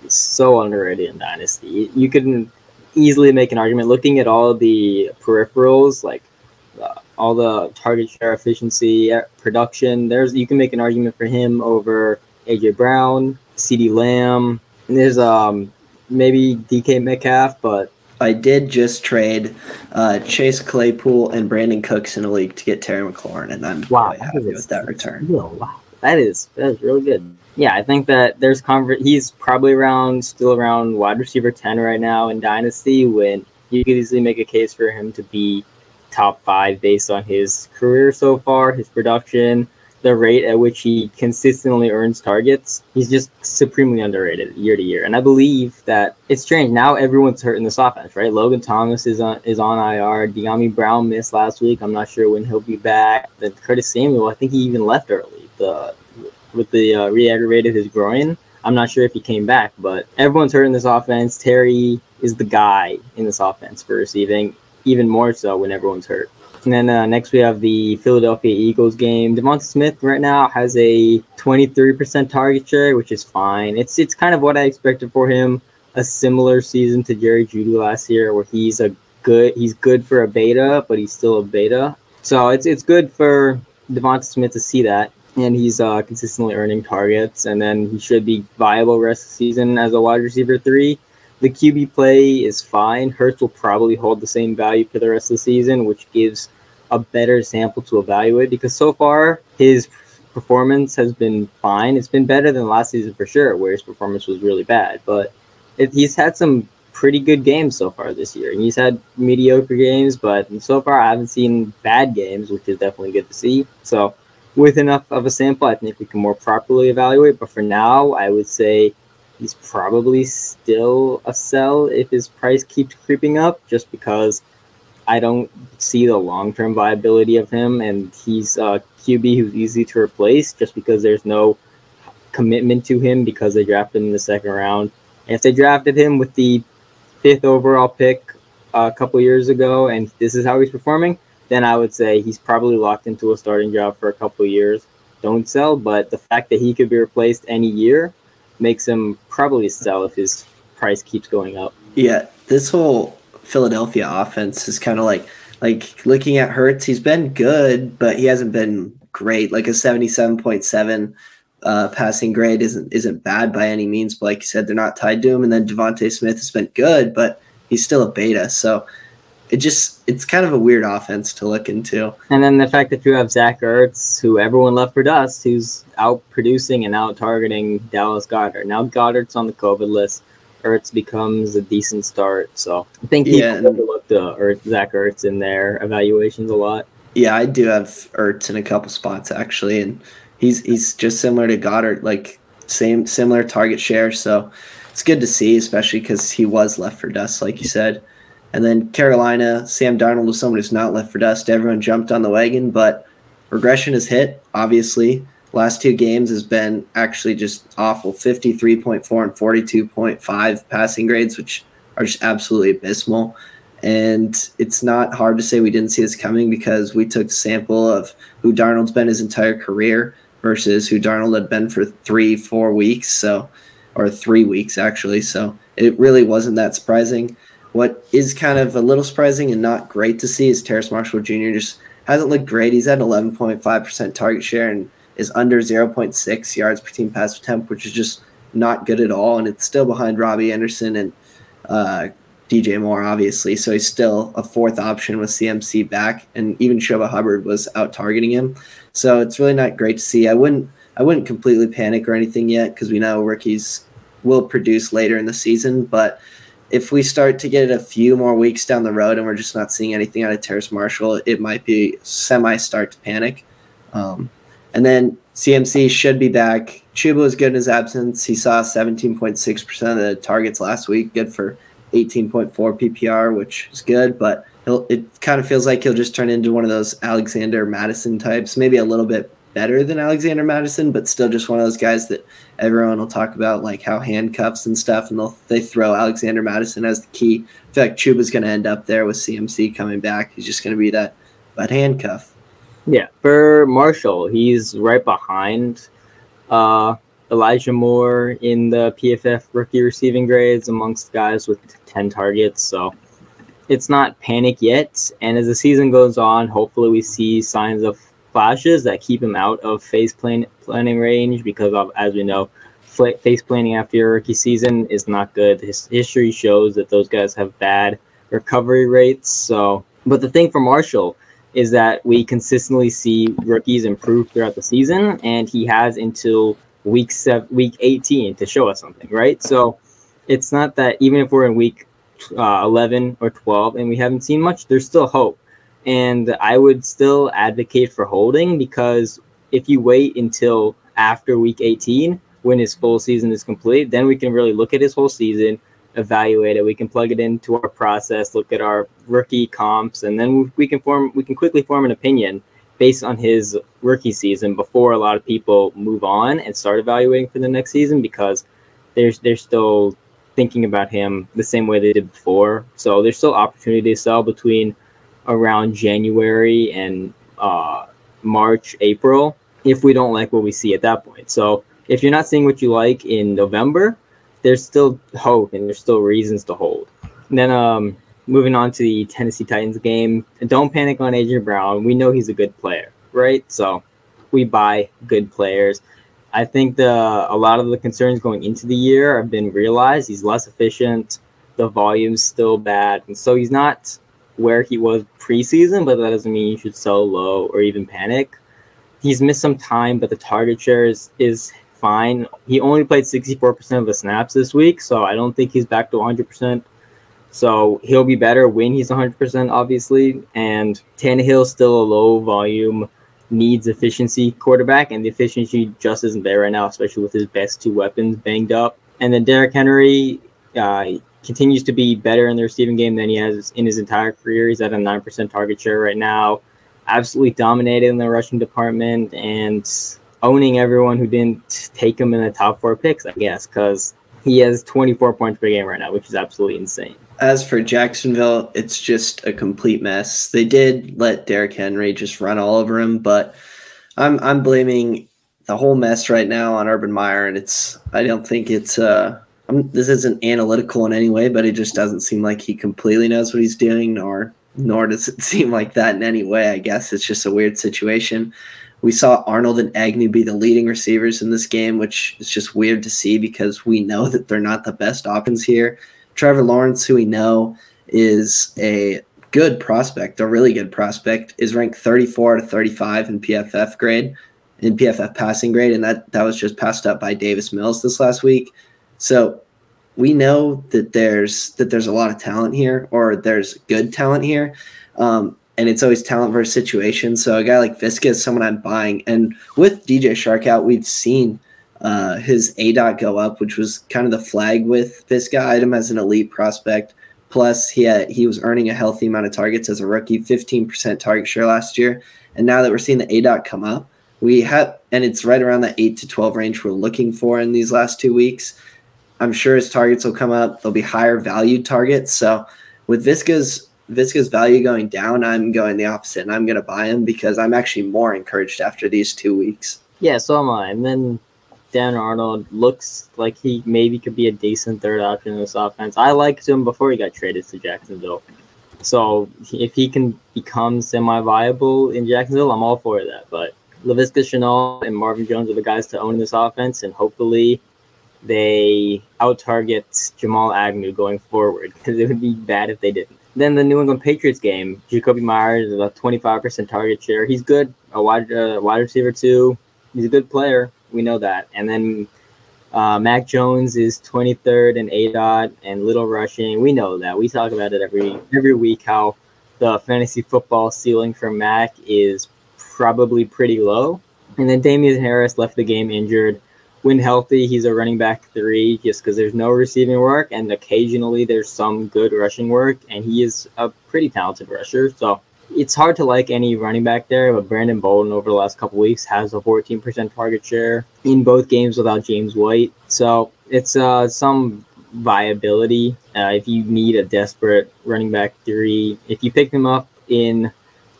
so underrated in dynasty you couldn't easily make an argument looking at all the peripherals, like uh, all the target share efficiency, uh, production. There's you can make an argument for him over AJ Brown, CeeDee Lamb. There's um maybe DK Metcalf, but I did just trade uh, Chase Claypool and Brandin Cooks in a league to get Terry McLaurin, and I'm wow, quite happy with that return. wow, that is that is really good yeah, I think that there's convert. He's probably around, still around wide receiver ten right now in Dynasty. When you could easily make a case for him to be top five based on his career so far, his production, the rate at which he consistently earns targets. He's just supremely underrated year to year. And I believe that it's strange. Now everyone's hurt in this offense, right? Logan Thomas is on is on IR. Dyami Brown missed last week. I'm not sure when he'll be back. Then Curtis Samuel, I think he even left early. The with the uh, re-aggravated his groin. I'm not sure if he came back, but everyone's hurt in this offense. Terry is the guy in this offense for receiving, even more so when everyone's hurt. And then uh, next we have the Philadelphia Eagles game. Devonta Smith right now has a 23% target share, which is fine. It's it's kind of what I expected for him. A similar season to Jerry Jeudy last year, where he's a good he's good for a beta, but he's still a beta. So it's it's good for Devonta Smith to see that and he's uh, consistently earning targets. And then he should be viable rest of the season as a wide receiver three. The QB play is fine. Hurts will probably hold the same value for the rest of the season, which gives a better sample to evaluate because so far his performance has been fine. It's been better than last season for sure, where his performance was really bad. But it, he's had some pretty good games so far this year. And he's had mediocre games, but so far I haven't seen bad games, which is definitely good to see. So with enough of a sample, I think we can more properly evaluate. But for now, I would say he's probably still a sell if his price keeps creeping up, just because I don't see the long term viability of him. And he's a QB who's easy to replace just because there's no commitment to him because they drafted him in the second round. And if they drafted him with the fifth overall pick a couple years ago and this is how he's performing, then I would say he's probably locked into a starting job for a couple years. don't sell. But the fact that he could be replaced any year makes him probably sell if his price keeps going up. Yeah, this whole Philadelphia offense is kind of like like looking at Hurts. He's been good, but he hasn't been great. Like a seventy-seven point seven uh, passing grade isn't isn't bad by any means. But like you said, they're not tied to him. And then DeVonta Smith has been good, but he's still a beta. So it just it's kind of a weird offense to look into. And then the fact that you have Zach Ertz, who everyone left for dust, who's out producing and out targeting Dallas Goedert. Now Goedert's on the COVID list. Ertz becomes a decent start. So I think people yeah, overlooked the Ertz, Zach Ertz in their evaluations a lot. Yeah, I do have Ertz in a couple spots actually, and he's he's just similar to Goedert, like same similar target share. So it's good to see, especially because he was left for dust, like you said. And then Carolina, Sam Darnold was someone who's not left for dust. Everyone jumped on the wagon, but regression has hit, obviously. Last two games has been actually just awful 53.4 and 42.5 passing grades, which are just absolutely abysmal. And it's not hard to say we didn't see this coming because we took a sample of who Darnold's been his entire career versus who Darnold had been for three, four weeks. So, or three weeks actually. So it really wasn't that surprising. What is kind of a little surprising and not great to see is Terrace Marshall Jr. just hasn't looked great. He's at 11.5% target share and is under 0.6 yards per team pass attempt, which is just not good at all. And it's still behind Robbie Anderson and uh, DJ Moore, obviously. So he's still a fourth option with CMC back, and even Chuba Hubbard was out targeting him. So it's really not great to see. I wouldn't I wouldn't completely panic or anything yet because we know rookies will produce later in the season. But if we start to get a few more weeks down the road and we're just not seeing anything out of Terrace Marshall, it might be semi start to panic. Um, and then CMC should be back. Chuba was good in his absence. He saw 17.6% of the targets last week, good for 18.4 PPR, which is good, but it kind of feels like he'll just turn into one of those Alexander Mattison types, maybe a little bit better than Alexander Mattison, but still just one of those guys that everyone will talk about, like how handcuffs and stuff, and they'll they throw Alexander Mattison as the key. I feel like Chuba's going to end up there with CMC coming back. He's just going to be that that handcuff. Yeah, for Marshall, he's right behind uh, Elijah Moore in the PFF rookie receiving grades amongst guys with 10 targets. So it's not panic yet. And as the season goes on, hopefully we see signs of flashes that keep him out of phase plan- planning range because, of, as we know, face planning after your rookie season is not good. His history shows that those guys have bad recovery rates. So, but the thing for Marshall is that we consistently see rookies improve throughout the season, and he has until week seven, week 18 to show us something, right? So it's not that even if we're in week uh, 11 or 12 and we haven't seen much, there's still hope. And I would still advocate for holding because if you wait until after week 18, when his full season is complete, then we can really look at his whole season, evaluate it. We can plug it into our process, look at our rookie comps, and then we can form we can quickly form an opinion based on his rookie season before a lot of people move on and start evaluating for the next season because there's they're still thinking about him the same way they did before. So there's still opportunity to sell between around January and uh, March, April if we don't like what we see at that point. So if you're not seeing what you like in November, there's still hope and there's still reasons to hold. And then um, moving on to the Tennessee Titans game, don't panic on AJ Brown. We know he's a good player, right? So we buy good players. I think the a lot of the concerns going into the year have been realized. He's less efficient. The volume's still bad, and so he's not where he was preseason. But that doesn't mean you should sell low or even panic. He's missed some time, but the target share is, is fine. He only played 64% of the snaps this week, so I don't think he's back to 100%. So he'll be better when he's 100%, obviously. And Tannehill's still a low volume, needs efficiency quarterback, and the efficiency just isn't there right now, especially with his best two weapons banged up. And then Derrick Henry uh, continues to be better in the receiving game than he has in his entire career. He's at a 9% target share right now. Absolutely dominated in the rushing department and owning everyone who didn't take him in the top four picks, I guess, because he has 24 points per game right now, which is absolutely insane as for Jacksonville, it's just a complete mess. They did let Derrick Henry just run all over him, but I'm I'm blaming the whole mess right now on Urban Meyer, and it's I don't think it's uh I'm, this isn't analytical in any way, but it just doesn't seem like he completely knows what he's doing, nor nor does it *laughs* seem like that in any way. I guess it's just a weird situation. We saw Arnold and Agnew be the leading receivers in this game, which is just weird to see because we know that they're not the best options here. Trevor Lawrence, who we know is a good prospect, a really good prospect, is ranked 34 to 35 in PFF grade, in PFF passing grade, and that that was just passed up by Davis Mills this last week. So we know that there's that there's a lot of talent here, or there's good talent here, um, and it's always talent versus situation. So a guy like Viska is someone I'm buying, and with DJ Chark out, we've seen uh, his A dot go up, which was kind of the flag with Viska item as an elite prospect. Plus, he had, he was earning a healthy amount of targets as a rookie, 15% target share last year. And now that we're seeing the A dot come up, we have, and it's right around the 8 to 12 range we're looking for in these last two weeks. I'm sure his targets will come up. They'll be higher valued targets. So with Visca's Visca's value going down, I'm going the opposite, and I'm going to buy him because I'm actually more encouraged after these two weeks. Yeah, so am I. And then Dan Arnold looks like he maybe could be a decent third option in this offense. I liked him before he got traded to Jacksonville. So if he can become semi-viable in Jacksonville, I'm all for that. But Laviska Shenault and Marvin Jones are the guys to own this offense, and hopefully they out target Jamal Agnew going forward because it would be bad if they didn't. Then the New England Patriots game, Jakobi Meyers is a 25% target share. He's good, a wide uh, wide receiver too. He's a good player. We know that. And then uh, Mac Jones is 23rd in ADOT and little rushing. We know that. We talk about it every every week how the fantasy football ceiling for Mac is probably pretty low. And then Damien Harris left the game injured. When healthy, he's a running back three just because there's no receiving work and occasionally there's some good rushing work. And he is a pretty talented rusher. So it's hard to like any running back there, but Brandon Bolden over the last couple weeks has a 14% target share in both games without James White. So it's uh, some viability uh, if you need a desperate running back three. If you pick him up in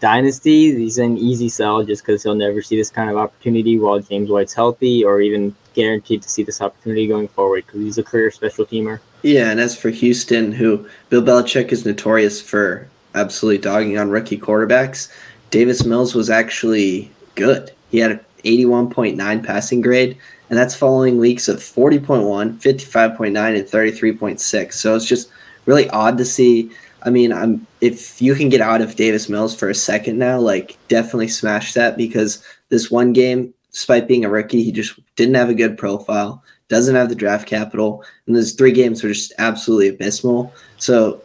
Dynasty, he's an easy sell just because he'll never see this kind of opportunity while James White's healthy, or even guaranteed to see this opportunity going forward because he's a career special teamer. Yeah, and as for Houston, who Bill Belichick is notorious for absolutely dogging on rookie quarterbacks, Davis Mills was actually good. He had an 81.9 passing grade, and that's following weeks of 40.1, 55.9, and 33.6. So it's just really odd to see. I mean, I'm if you can get out of Davis Mills for a second now, like definitely smash that because this one game, despite being a rookie, he just didn't have a good profile, doesn't have the draft capital, and those three games were just absolutely abysmal. So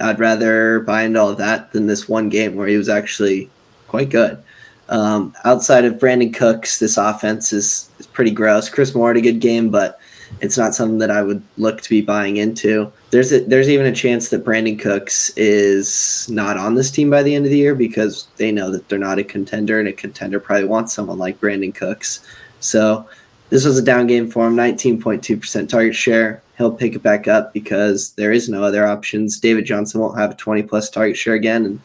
I'd rather buy into all of that than this one game where he was actually quite good. Um, outside of Brandin Cooks, this offense is, is pretty gross. Chris Moore had a good game, but it's not something that I would look to be buying into. There's a, there's even a chance that Brandin Cooks is not on this team by the end of the year because they know that they're not a contender, and a contender probably wants someone like Brandin Cooks. So this was a down game for him, 19.2% target share he'll pick it back up because there is no other options. David Johnson won't have a 20 plus target share again, and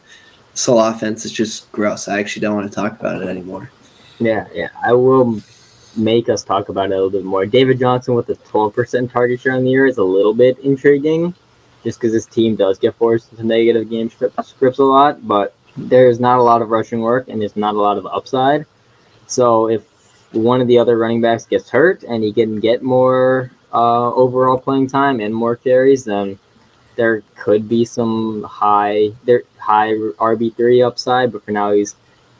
this whole offense is just gross. I actually don't want to talk about it anymore. Yeah, yeah, I will make us talk about it a little bit more. David Johnson with a 12% target share on the year is a little bit intriguing, just because this team does get forced into negative game scripts a lot, but there's not a lot of rushing work and there's not a lot of upside. So if one of the other running backs gets hurt and he can get more uh, overall playing time and more carries, then there could be some high there high RB three upside. But for now, he's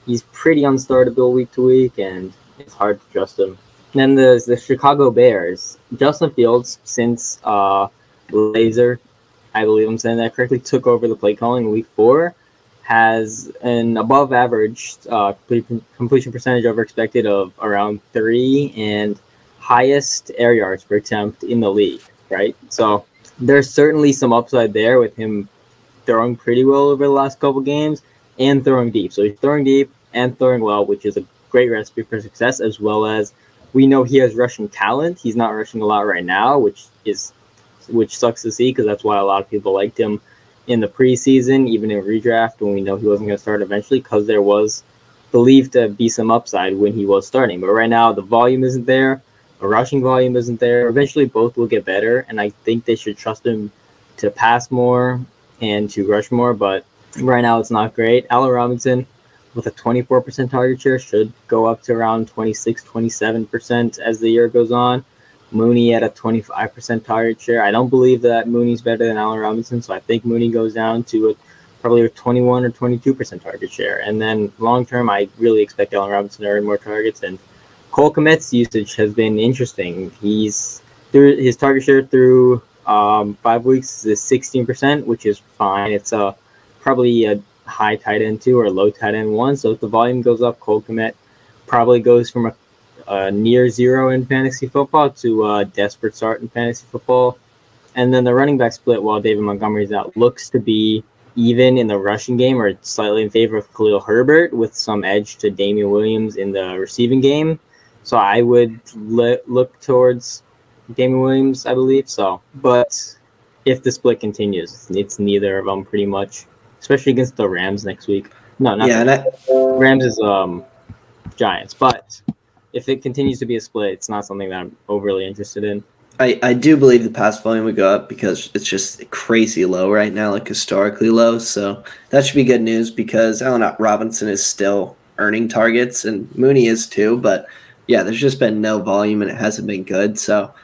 he's pretty unstartable week to week, and it's hard to trust him. Then the the Chicago Bears, Justin Fields, since uh, Lazor, I believe I'm saying that correctly, took over the play calling week four, has an above average uh, completion percentage over expected of around three and highest air yards per attempt in the league, right? So there's certainly some upside there with him throwing pretty well over the last couple games and throwing deep. So he's throwing deep and throwing well, which is a great recipe for success, as well as we know he has rushing talent. He's not rushing a lot right now, which is which sucks to see because that's why a lot of people liked him in the preseason, even in redraft when we know he wasn't going to start eventually because there was believed to be some upside when he was starting. But right now, the volume isn't there. The rushing volume isn't there. Eventually, both will get better, and I think they should trust him to pass more and to rush more. But right now, it's not great. Allen Robinson, with a 24% target share, should go up to around 26, 27% as the year goes on. Mooney at a 25% target share. I don't believe that Mooney's better than Allen Robinson, so I think Mooney goes down to a, probably a 21 or 22% target share. And then long term, I really expect Allen Robinson to earn more targets. And Cole Kmet's usage has been interesting. He's through his target share through um, five weeks is 16%, which is fine. It's a probably a high tight end two or low tight end one. So if the volume goes up, Cole Kmet probably goes from a uh, near zero in fantasy football to a desperate start in fantasy football. And then the running back split while David Montgomery's out looks to be even in the rushing game or slightly in favor of Khalil Herbert with some edge to Damien Williams in the receiving game. So I would le- look towards Damien Williams, I believe. So, but if the split continues, it's neither of them pretty much, especially against the Rams next week. No, not yeah, the, Rams is um Giants, but if it continues to be a split, it's not something that I'm overly interested in. I, I do believe the pass volume would go up because it's just crazy low right now, like historically low. So that should be good news because Allen Robinson is still earning targets and Mooney is too. But yeah, there's just been no volume and it hasn't been good. So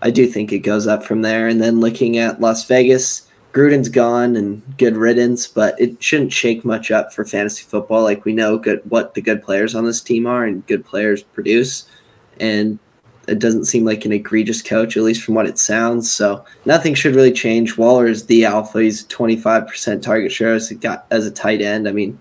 I do think it goes up from there. And then looking at Las Vegas, Gruden's gone and good riddance, but it shouldn't shake much up for fantasy football. Like we know good what the good players on this team are and good players produce. And it doesn't seem like an egregious coach, at least from what it sounds. So nothing should really change. Waller is the alpha. He's 25% target share as a, as a tight end. I mean,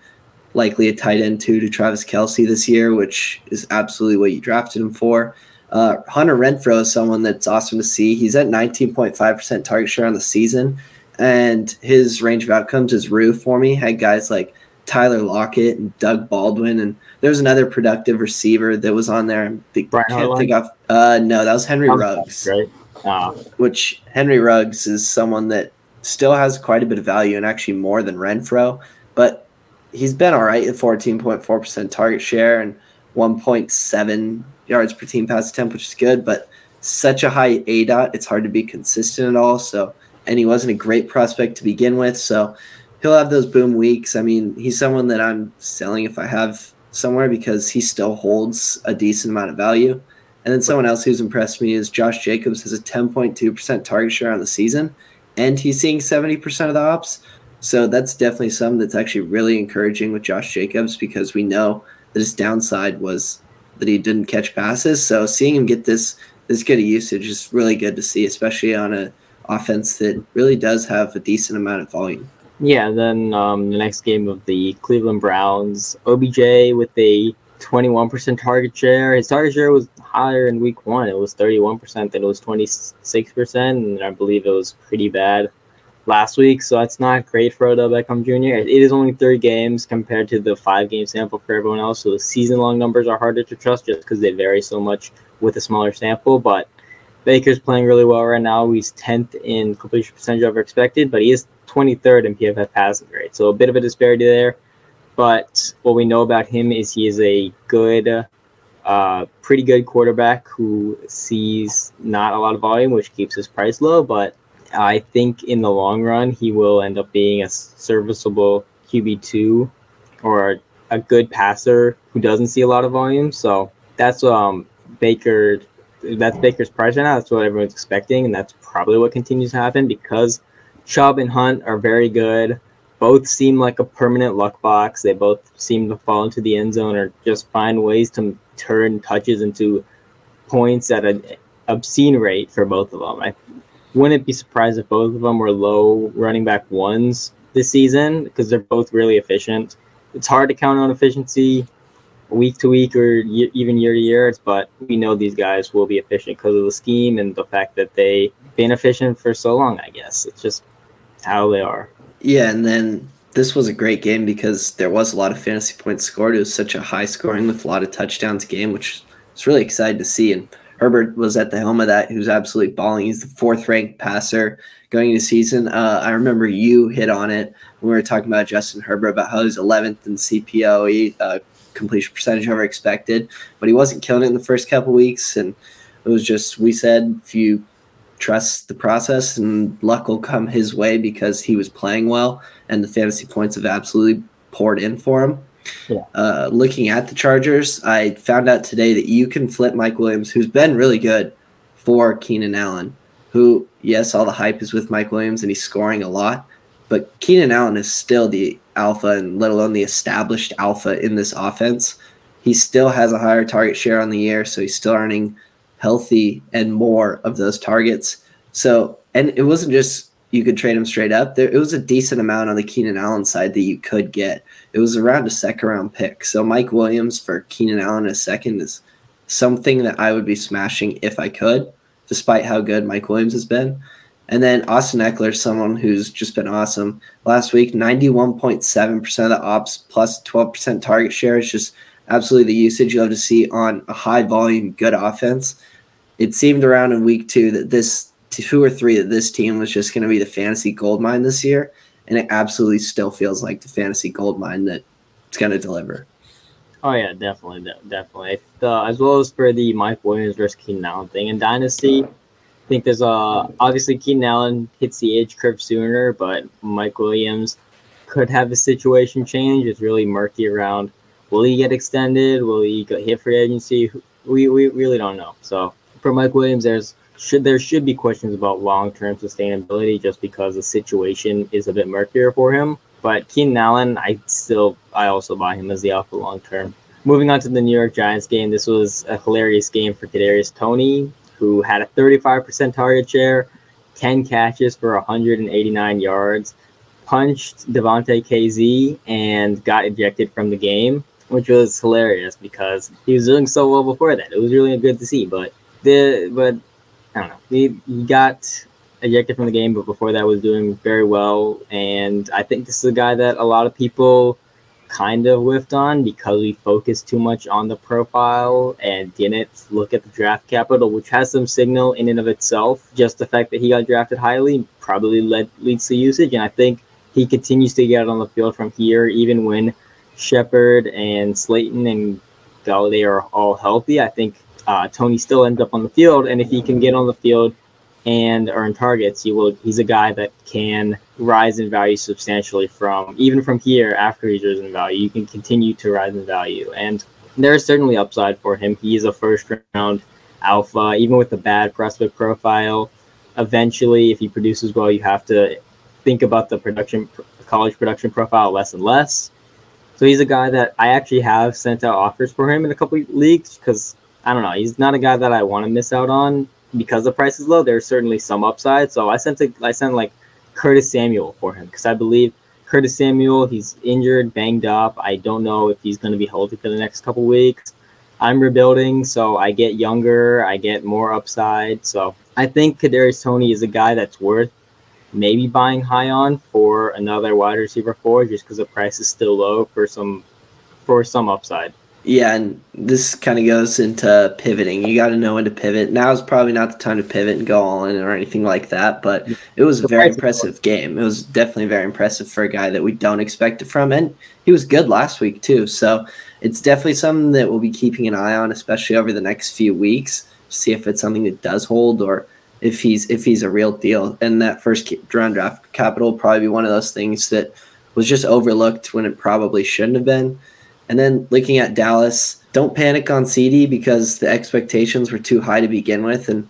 likely a tight end too to Travis Kelce this year, which is absolutely what you drafted him for. Uh, Hunter Renfrow is someone that's awesome to see. He's at 19.5% target share on the season and his range of outcomes is Rue for me. Had guys like Tyler Lockett and Doug Baldwin, and there was another productive receiver that was on there. I can't think of. Uh, no, that was Henry Ruggs. Right. Uh, which Henry Ruggs is someone that still has quite a bit of value and actually more than Renfrow, but he's been all right at 14.4% target share and 1.7 yards per team pass attempt, which is good, but such a high A dot, it's hard to be consistent at all. So and he wasn't a great prospect to begin with. So he'll have those boom weeks. I mean, he's someone that I'm selling if I have somewhere because he still holds a decent amount of value. And then someone else who's impressed me is Josh Jacobs has a 10.2% target share on the season, and he's seeing 70% of the ops. So that's definitely something that's actually really encouraging with Josh Jacobs because we know that his downside was that he didn't catch passes. So seeing him get this this good of usage is really good to see, especially on a offense that really does have a decent amount of volume. Yeah, then um, the next game of the Cleveland Browns, OBJ with a 21% target share. His target share was higher in week one. It was 31%, then it was 26%, and I believe it was pretty bad last week. So that's not great for Odell Beckham Jr. It is only three games compared to the five game sample for everyone else. So the season long numbers are harder to trust just because they vary so much with a smaller sample. But Baker's playing really well right now. He's 10th in completion percentage over expected, but he is 23rd in PFF passing grade. So a bit of a disparity there. But what we know about him is he is a good, uh, pretty good quarterback who sees not a lot of volume, which keeps his price low. But I think in the long run, he will end up being a serviceable QB2 or a good passer who doesn't see a lot of volume. So that's um, Baker that's Baker's price right now. That's what everyone's expecting, and that's probably what continues to happen because Chubb and Hunt are very good. Both seem like a permanent luck box. They both seem to fall into the end zone or just find ways to turn touches into points at an obscene rate for both of them. I wouldn't be surprised if both of them were low running back ones this season because they're both really efficient. It's hard to count on efficiency week to week or even year to year. But we know these guys will be efficient because of the scheme and the fact that they've been efficient for so long. I guess it's just how they are. Yeah, and then this was a great game because there was a lot of fantasy points scored. It was such a high scoring with a lot of touchdowns game, which was really excited to see. And Herbert was at the helm of that. He was absolutely balling. He's the fourth ranked passer going into season. Uh, I remember you hit on it when we were talking about Justin Herbert about how he's 11th in CPOE, uh, completion percentage ever expected, but he wasn't killing it in the first couple weeks. And it was just, we said, if you trust the process and luck will come his way because he was playing well and the fantasy points have absolutely poured in for him. Yeah. Uh, looking at the Chargers, I found out today that you can flip Mike Williams, who's been really good, for Keenan Allen, who, yes, all the hype is with Mike Williams and he's scoring a lot, but Keenan Allen is still the alpha and let alone the established alpha in this offense. He still has a higher target share on the year, so he's still earning healthy and more of those targets. So, and it wasn't just you could trade him straight up. There, it was a decent amount on the Keenan Allen side that you could get. It was around a second round pick. So Mike Williams for Keenan Allen a second is something that I would be smashing if I could, despite how good Mike Williams has been. And then Austin Ekeler, someone who's just been awesome. Last week, 91.7% of the ops plus 12% target share is just absolutely the usage you love to see on a high volume, good offense. It seemed around in week two that this two or three that this team was just going to be the fantasy gold mine this year, and it absolutely still feels like the fantasy gold mine that it's going to deliver. Oh yeah, definitely, definitely. The, as well as for the Mike Williams versus Keenan Allen thing in Dynasty, I think there's a obviously Keenan Allen hits the age curve sooner, but Mike Williams could have the situation change. It's really murky around. Will he get extended? Will he get hit free agency? We, we really don't know. So for Mike Williams, there's should there should be questions about long term sustainability just because the situation is a bit murkier for him. But Keenan Allen, I still I also buy him as the alpha long term. Moving on to the New York Giants game, this was a hilarious game for Kadarius Toney, who had a 35% target share, 10 catches for 189 yards, punched Damontae Kazee and got ejected from the game, which was hilarious because he was doing so well before that. It was really good to see, but the but I don't know. He, he got ejected from the game, but before that was doing very well. And I think this is a guy that a lot of people kind of whiffed on because we focused too much on the profile and didn't look at the draft capital, which has some signal in and of itself. Just the fact that he got drafted highly probably led, leads to usage. And I think he continues to get on the field from here, even when Shepard and Slayton and Golladay are all healthy. I think uh, Toney still ends up on the field, and if he can get on the field and earn targets, he will. He's a guy that can rise in value substantially from even from here after he's risen in value. You can continue to rise in value, and there is certainly upside for him. He is a first round alpha, even with a bad prospect profile. Eventually, if he produces well, you have to think about the production college production profile less and less. So he's a guy that I actually have sent out offers for him in a couple leagues because I don't know. He's not a guy that I want to miss out on because the price is low. There's certainly some upside. So I sent a, I sent like Curtis Samuel for him because I believe Curtis Samuel he's injured, banged up. I don't know if he's going to be healthy for the next couple weeks. I'm rebuilding, so I get younger, I get more upside. So I think Kadarius Toney is a guy that's worth maybe buying high on for another wide receiver four, just because the price is still low for some for some upside. Yeah, and this kind of goes into pivoting. You got to know when to pivot. Now is probably not the time to pivot and go all in or anything like that, but it was a very impressive game. It was definitely very impressive for a guy that we don't expect it from, and he was good last week too. So it's definitely something that we'll be keeping an eye on, especially over the next few weeks, see if it's something that does hold or if he's if he's a real deal. And that first round draft capital will probably be one of those things that was just overlooked when it probably shouldn't have been. And then looking at Dallas, don't panic on CeeDee because the expectations were too high to begin with. And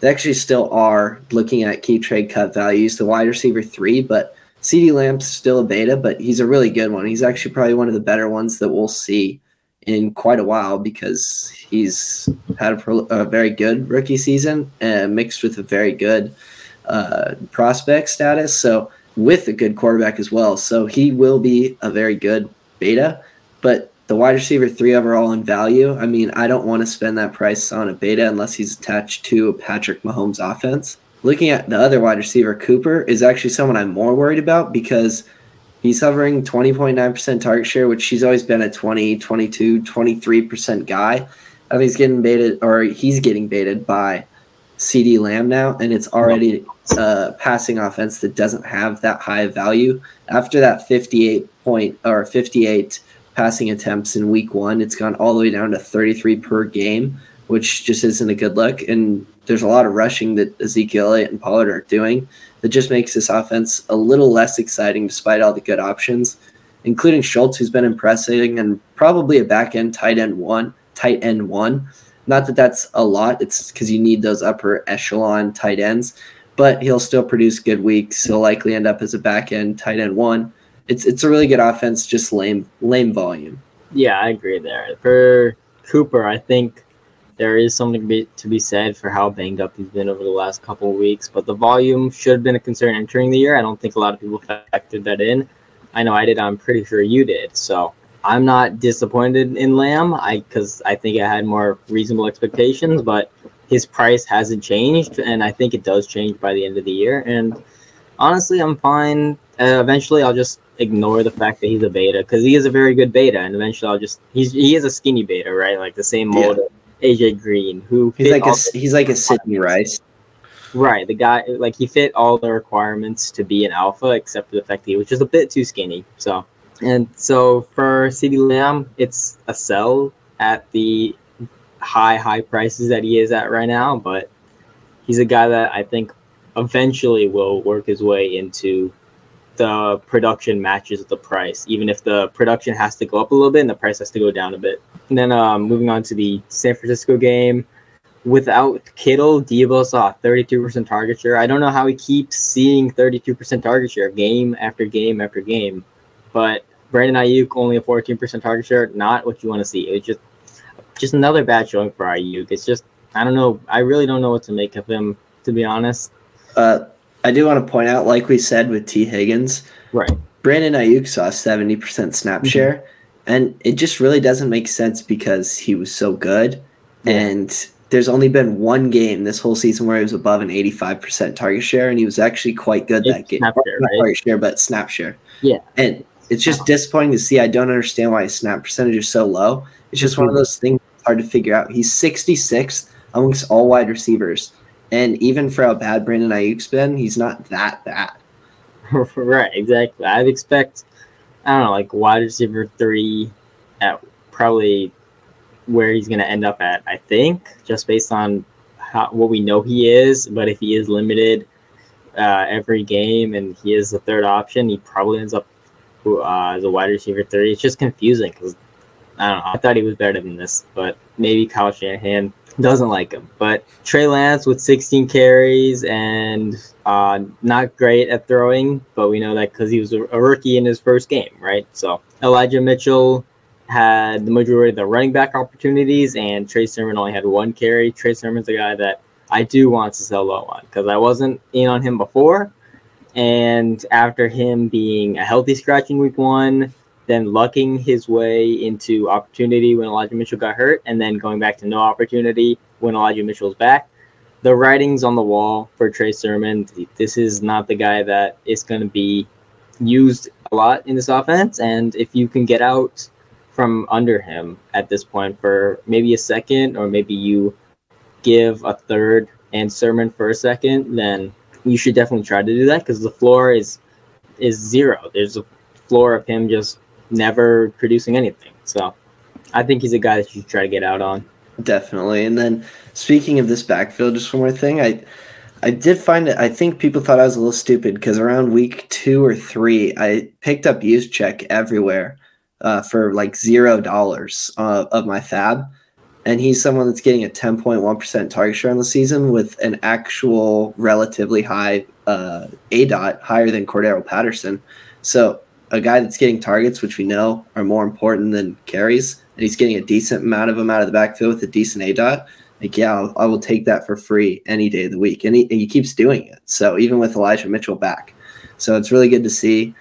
they actually still are looking at KeepTradeCut values, the wide receiver three, but CeeDee Lamb's still a beta, but he's a really good one. He's actually probably one of the better ones that we'll see in quite a while because he's had a, a very good rookie season and uh, mixed with a very good uh, prospect status. So with a good quarterback as well. So he will be a very good beta. But the wide receiver three overall in value, I mean, I don't want to spend that price on a beta unless he's attached to Patrick Mahomes offense. Looking at the other wide receiver, Cooper, is actually someone I'm more worried about because he's hovering 20.9% target share, which he's always been a 20, 22, 23% guy. I think he's getting baited, or he's getting baited by CeeDee Lamb now, and it's already a passing offense that doesn't have that high value. After that 58 point or 58 passing attempts in week one. It's gone all the way down to 33 per game, which just isn't a good look. And there's a lot of rushing that Ezekiel Elliott and Pollard are doing that just makes this offense a little less exciting despite all the good options, including Schultz, who's been impressing and probably a back end tight end one, tight end one. Not that that's a lot, it's because you need those upper echelon tight ends, but he'll still produce good weeks. He'll likely end up as a back end tight end one. It's it's a really good offense, just lame lame volume. Yeah, I agree there. For Cooper, I think there is something to be, to be said for how banged up he's been over the last couple of weeks, but the volume should have been a concern entering the year. I don't think a lot of people factored that in. I know I did. I'm pretty sure you did. So I'm not disappointed in Lamb. I because I think I had more reasonable expectations, but his price hasn't changed, and I think it does change by the end of the year. And honestly, I'm fine. Uh, eventually, I'll just ignore the fact that he's a beta because he is a very good beta, and eventually, I'll just he's he is a skinny beta, right? Like the same mold yeah. AJ Green, who he's like a he's like a Sidney Rice. Right, the guy like he fit all the requirements to be an alpha, except for the fact that he was just a bit too skinny. So, and so for CeeDee Lamb, it's a sell at the high high prices that he is at right now, but he's a guy that I think eventually will work his way into the production matches the price, even if the production has to go up a little bit and the price has to go down a bit. And then um, moving on to the San Francisco game, without Kittle, Deebo saw 32% target share. I don't know how he keeps seeing 32% target share game after game after game, but Brandon Aiyuk only a 14% target share, not what you want to see. It's just just another bad showing for Aiyuk. It's just I don't know. I really don't know what to make of him, to be honest. Uh, I do want to point out, like we said with Tee Higgins, right? Brandon Aiyuk saw seventy percent snap mm-hmm. share, and it just really doesn't make sense because he was so good, yeah. and there's only been one game this whole season where he was above an eighty-five percent target share, and he was actually quite good it's that game. Snap share, right? target share, but snap share. Yeah, and it's just disappointing to see. I don't understand why his snap percentage is so low. It's just mm-hmm. one of those things hard to figure out. He's 66th amongst all wide receivers. And even for how bad Brandon Aiyuk's been, he's not that bad. *laughs* right, exactly. I'd expect, I don't know, like wide receiver three at probably where he's going to end up at, I think, just based on how, what we know he is. But if he is limited uh, every game and he is the third option, he probably ends up uh, as a wide receiver three. It's just confusing because I don't know. I thought he was better than this, but maybe Kyle Shanahan doesn't like him. But Trey Lance with 16 carries and uh, not great at throwing, but we know that because he was a, a, rookie in his first game, right? So Elijah Mitchell had the majority of the running back opportunities, and Trey Sermon only had one carry. Trey Sermon's a guy that I do want to sell low on because I wasn't in on him before. And after him being a healthy scratch in week one, then lucking his way into opportunity when Elijah Mitchell got hurt, and then going back to no opportunity when Elijah Mitchell's back. The writing's on the wall for Trey Sermon. This is not the guy that is going to be used a lot in this offense. And if you can get out from under him at this point for maybe a second, or maybe you give a third and Sermon for a second, then you should definitely try to do that because the floor is is zero. There's a floor of him just never producing anything. So I think he's a guy that you should try to get out on. Definitely. And then speaking of this backfield, just one more thing. I I did find it I think people thought I was a little stupid because around week two or three, I picked up Juszczyk everywhere uh, for like zero dollars uh, of my FAAB. And he's someone that's getting a 10.1% target share on the season with an actual relatively high uh, A dot, higher than Cordarrelle Patterson. So a guy that's getting targets, which we know are more important than carries, and he's getting a decent amount of them out of the backfield with a decent A dot, like, yeah, I'll, I will take that for free any day of the week. And he, and he keeps doing it. So even with Elijah Mitchell back. So it's really good to see.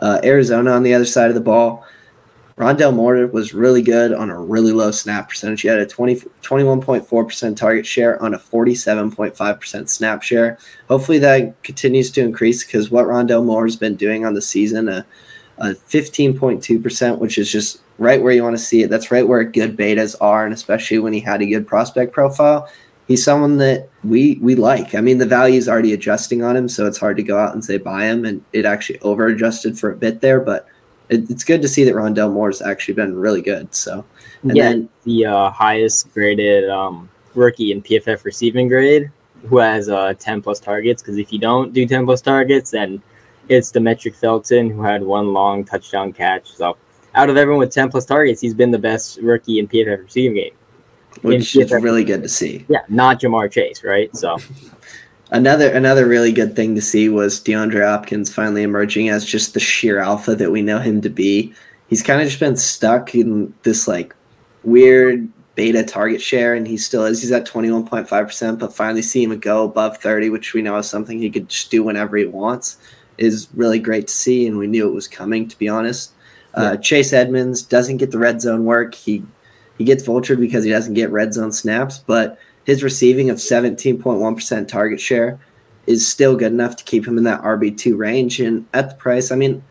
Uh, Arizona on the other side of the ball. Rondale Moore was really good on a really low snap percentage. He had a 20, 21.4% target share on a 47.5% snap share. Hopefully that continues to increase because what Rondale Moore has been doing on the season, uh, uh, 15.2%, which is just right where you want to see it. That's right where good betas are, and especially when he had a good prospect profile. He's someone that we we like. I mean, the value is already adjusting on him, so it's hard to go out and say buy him, and it actually over adjusted for a bit there. But it, it's good to see that Rondale Moore's actually been really good. So, and yeah, then, the uh, highest graded um, rookie in PFF receiving grade who has uh, 10 plus targets. Because if you don't do 10 plus targets, then it's Demetric Felton who had one long touchdown catch. So out of everyone with 10 plus targets, he's been the best rookie in PFF receiving game. Which is really good to see. Yeah, not Ja'Marr Chase, right? So *laughs* another another really good thing to see was DeAndre Hopkins finally emerging as just the sheer alpha that we know him to be. He's kind of just been stuck in this like weird beta target share, and he still is. He's at 21.5%, but finally seeing him go above 30, which we know is something he could just do whenever he wants, is really great to see, and we knew it was coming, to be honest. Uh, yeah. Chase Edmonds doesn't get the red zone work. He he gets vultured because he doesn't get red zone snaps, but his receiving of 17.1% target share is still good enough to keep him in that RB2 range. And at the price, I mean,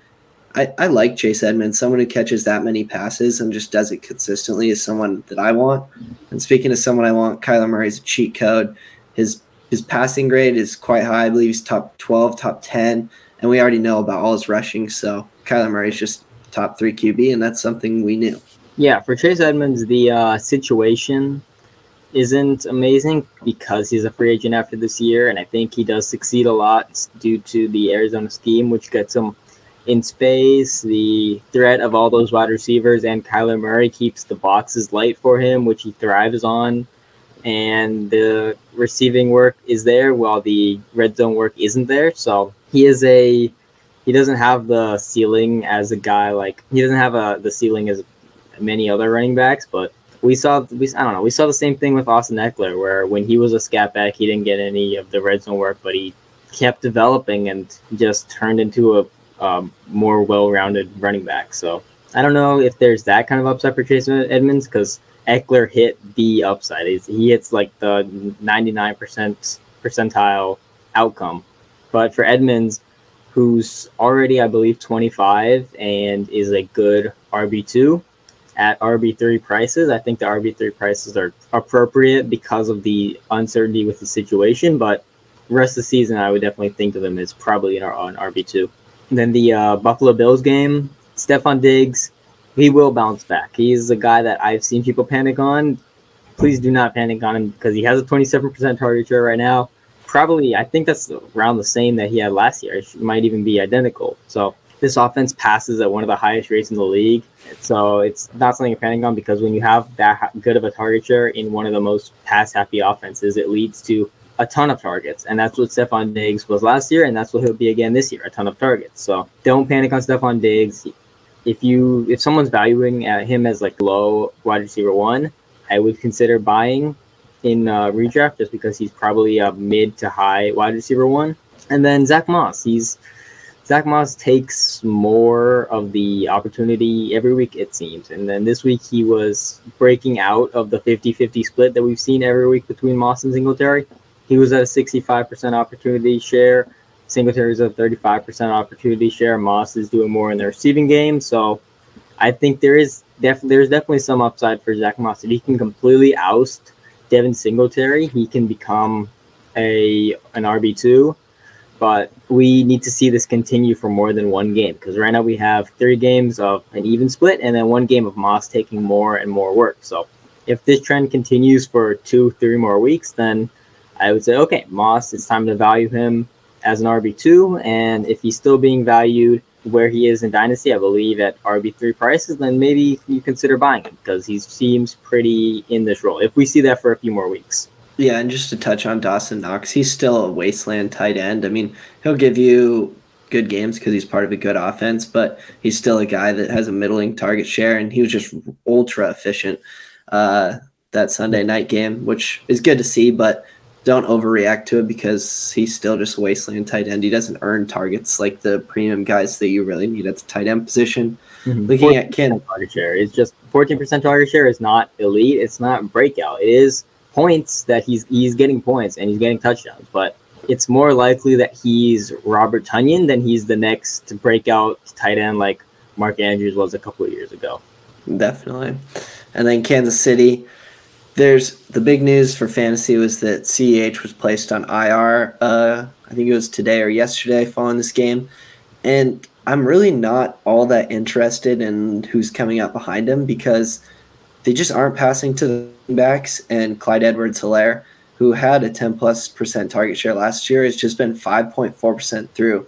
I, I like Chase Edmonds. Someone who catches that many passes and just does it consistently is someone that I want. And speaking of someone I want, Kyler Murray is a cheat code. His his passing grade is quite high. I believe he's top 12, top 10. And we already know about all his rushing. So Kyler Murray is just top three QB, and that's something we knew. Yeah, for Chase Edmonds, the uh, situation isn't amazing because he's a free agent after this year, and I think he does succeed a lot due to the Arizona scheme, which gets him in space. The threat of all those wide receivers and Kyler Murray keeps the boxes light for him, which he thrives on. And the receiving work is there while the red zone work isn't there. So he is a he doesn't have the ceiling as a guy like he doesn't have a the ceiling as many other running backs, but we saw we I don't know we saw the same thing with Austin Ekeler where when he was a scat back he didn't get any of the red zone work, but he kept developing and just turned into a more well-rounded running back. So I don't know if there's that kind of upside for Chase Edmonds because Ekeler hit the upside. He's, he hits like the 99% percentile outcome. But for Edmonds, who's already, I believe, 25 and is a good RB2 at RB3 prices, I think the RB3 prices are appropriate because of the uncertainty with the situation. But rest of the season, I would definitely think of him as probably an RB2. And then the uh, Buffalo Bills game, Stefon Diggs, he will bounce back. He's a guy that I've seen people panic on. Please do not panic on him because he has a 27% target share right now. Probably, I think that's around the same that he had last year. It might even be identical. So this offense passes at one of the highest rates in the league. So it's not something you're panic on because when you have that good of a target share in one of the most pass happy offenses, it leads to a ton of targets. And that's what Stefon Diggs was last year, and that's what he'll be again this year, a ton of targets. So don't panic on Stefon Diggs. If you if someone's valuing uh, him as like low wide receiver one, I would consider buying in uh, redraft just because he's probably a mid to high wide receiver one. And then Zach Moss, he's Zach Moss takes more of the opportunity every week, it seems. And then this week he was breaking out of the 50 50 split that we've seen every week between Moss and Singletary. He was at a 65% opportunity share. Singletary's at 35% opportunity share. Moss is doing more in the receiving game. So I think there is def- there's definitely some upside for Zach Moss. If he can completely oust Devin Singletary, he can become a an RB2. But we need to see this continue for more than one game because right now we have three games of an even split and then one game of Moss taking more and more work. So if this trend continues for two, three more weeks, then – I would say, okay, Moss, it's time to value him as an RB2. And if he's still being valued where he is in Dynasty, I believe at RB3 prices, then maybe you consider buying him because he seems pretty in this role. If we see that for a few more weeks. Yeah, and just to touch on Dawson Knox, he's still a wasteland tight end. I mean, he'll give you good games because he's part of a good offense, but he's still a guy that has a middling target share, and he was just ultra efficient uh, that Sunday night game, which is good to see. But don't overreact to it because he's still just wasteland tight end. He doesn't earn targets like the premium guys that you really need at the tight end position. Mm-hmm. Looking at Ken target share, it's just 14% target share is not elite. It's not breakout. It is points that he's he's getting points and he's getting touchdowns, but it's more likely that he's Robert Tonyan than he's the next breakout tight end like Mark Andrews was a couple of years ago. Definitely. And then Kansas City, there's the big news for fantasy was that CEH was placed on IR. Uh, I think it was today or yesterday following this game, and I'm really not all that interested in who's coming up behind him because they just aren't passing to the backs. And Clyde Edwards Helaire, who had a 10 plus percent target share last year, has just been 5.4% through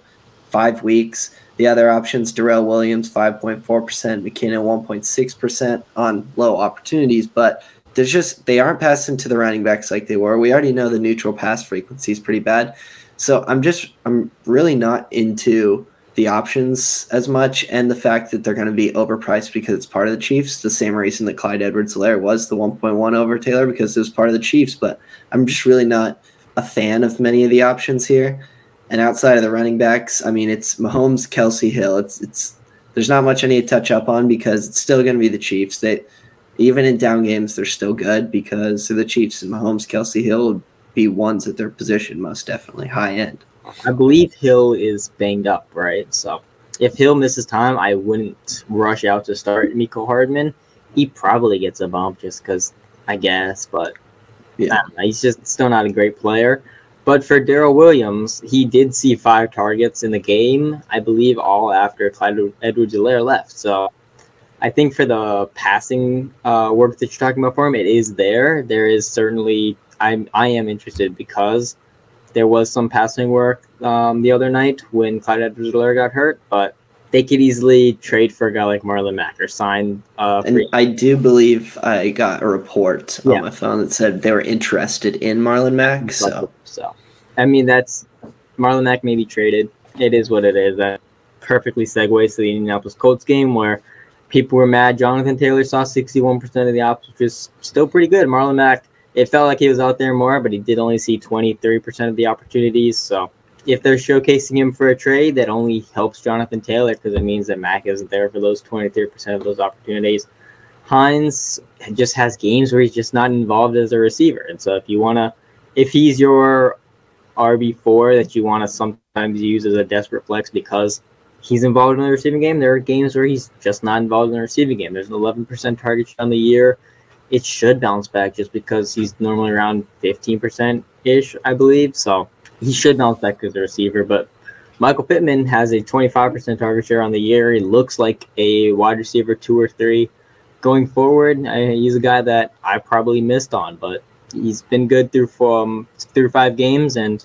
five weeks. The other options, Darrel Williams, 5.4%, McKinnon, 1.6% on low opportunities, but there's just, they aren't passing to the running backs like they were. We already know the neutral pass frequency is pretty bad. So I'm just, I'm really not into the options as much and the fact that they're going to be overpriced because it's part of the Chiefs. The same reason that Clyde Edwards Helaire was the 1.1 over Taylor because it was part of the Chiefs. But I'm just really not a fan of many of the options here. And outside of the running backs, I mean, it's Mahomes, Kelce Hill. It's it's there's not much I need to touch up on because it's still going to be the Chiefs. They even in down games, they're still good because they're the Chiefs and Mahomes, Kelce Hill would be ones at their position most definitely high end. I believe Hill is banged up, right? So if Hill misses time, I wouldn't rush out to start Mecole Hardman. He probably gets a bump just because I guess, but yeah, he's just still not a great player. But for Darrel Williams, he did see five targets in the game, I believe, all after Clyde Edwards Helaire left. So I think for the passing uh, work that you're talking about for him, it is there. There is certainly I'm I am interested because there was some passing work um, the other night when Clyde Edwards Helaire got hurt, but they could easily trade for a guy like Marlon Mack or sign. Uh, and I do believe I got a report on my phone that said they were interested in Marlon Mack. So so, I mean, that's Marlon Mack may be traded. It is what it is. That perfectly segues to the Indianapolis Colts game where people were mad. Jonathan Taylor saw 61% of the ops, which is still pretty good. Marlon Mack, it felt like he was out there more, but he did only see 20, 30% of the opportunities. So if they're showcasing him for a trade, that only helps Jonathan Taylor because it means that Mack isn't there for those 20, 30% of those opportunities. Hines just has games where he's just not involved as a receiver. And so if you want to, if he's your RB4 that you want to sometimes use as a desperate flex because he's involved in the receiving game, there are games where he's just not involved in the receiving game. There's an 11% target share on the year. It should bounce back just because he's normally around 15% ish, I believe. So he should bounce back as a receiver. But Michael Pittman has a 25% target share on the year. He looks like a wide receiver two or three. Going forward, I, he's a guy that I probably missed on, but he's been good through from through five games, and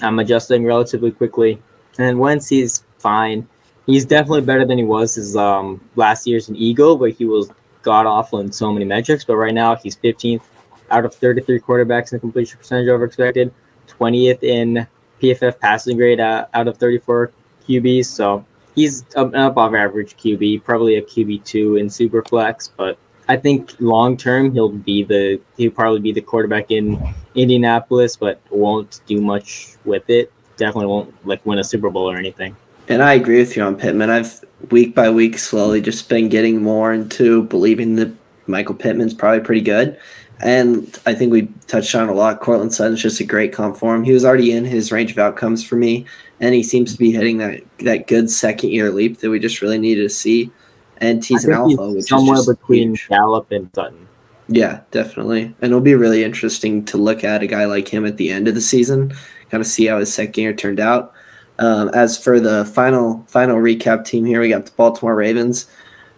I'm adjusting relatively quickly. And Wentz, he's fine. He's definitely better than he was his um, last year's an Eagle, but he was god awful in so many metrics. But right now, he's 15th out of 33 quarterbacks in completion percentage over expected, 20th in PFF passing grade out of 34 QBs. So he's above average QB, probably a QB two in Superflex, but I think long term he'll be the he'll probably be the quarterback in Indianapolis, but won't do much with it. Definitely won't like win a Super Bowl or anything. And I agree with you on Pittman. I've week by week slowly just been getting more into believing that Michael Pittman's probably pretty good. And I think we touched on a lot. Courtland Sutton's just a great comp for him. He was already in his range of outcomes for me, and he seems to be hitting that that good second year leap that we just really needed to see and he's an alpha, which somewhere is between huge. Gallup and Sutton. Yeah, definitely, and it'll be really interesting to look at a guy like him at the end of the season, kind of see how his second year turned out. Um, as for the final final recap team here, we got the Baltimore Ravens.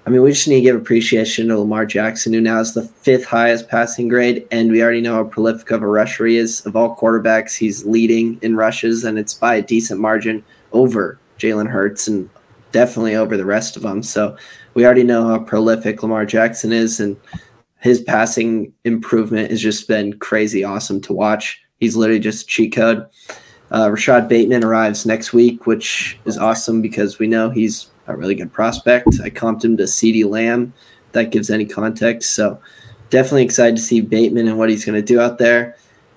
I mean, we just need to give appreciation to Lamar Jackson, who now is the fifth highest passing grade, and we already know how prolific of a rusher he is. Of all quarterbacks, he's leading in rushes, and it's by a decent margin over Jalen Hurts and definitely over the rest of them. So we already know how prolific Lamar Jackson is, and his passing improvement has just been crazy awesome to watch. He's literally just cheat code. Uh, Rashod Bateman arrives next week, which is awesome because we know he's a really good prospect. I comped him to CeeDee Lamb. That gives any context. So definitely excited to see Bateman and what he's going to do out there.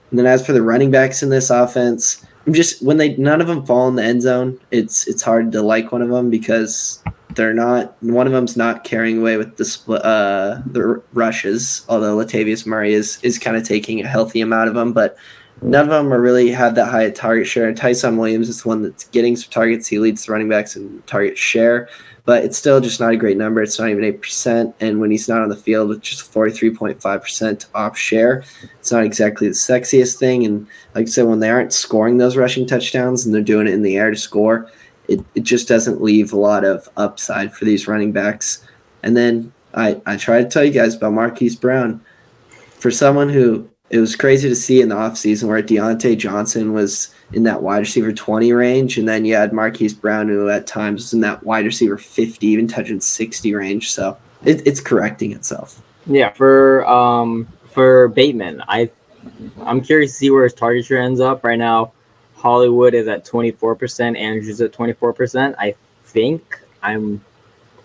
And then as for the running backs in this offense, I'm just when they none of them fall in the end zone, it's it's hard to like one of them because they're not one of them's not carrying away with the uh, the rushes. Although Latavius Murray is is kind of taking a healthy amount of them, but none of them are really have that high a target share. Ty'Son Williams is the one that's getting some targets. He leads the running backs in target share, but it's still just not a great number. It's not even eight percent, and when he's not on the field, it's just forty three point five percent off share. It's not exactly the sexiest thing. And like I said, when they aren't scoring those rushing touchdowns and they're doing it in the air to score it, it just doesn't leave a lot of upside for these running backs. And then I, I try to tell you guys about Marquise Brown. For someone who it was crazy to see in the offseason where Diontae Johnson was in that wide receiver 20 range, and then you had Marquise Brown, who at times was in that wide receiver 50, even touching 60 range. So it, it's correcting itself. Yeah, for um for Bateman, I I'm curious to see where his target share ends up right now. Hollywood is at 24%, Andrews at 24%. I think I'm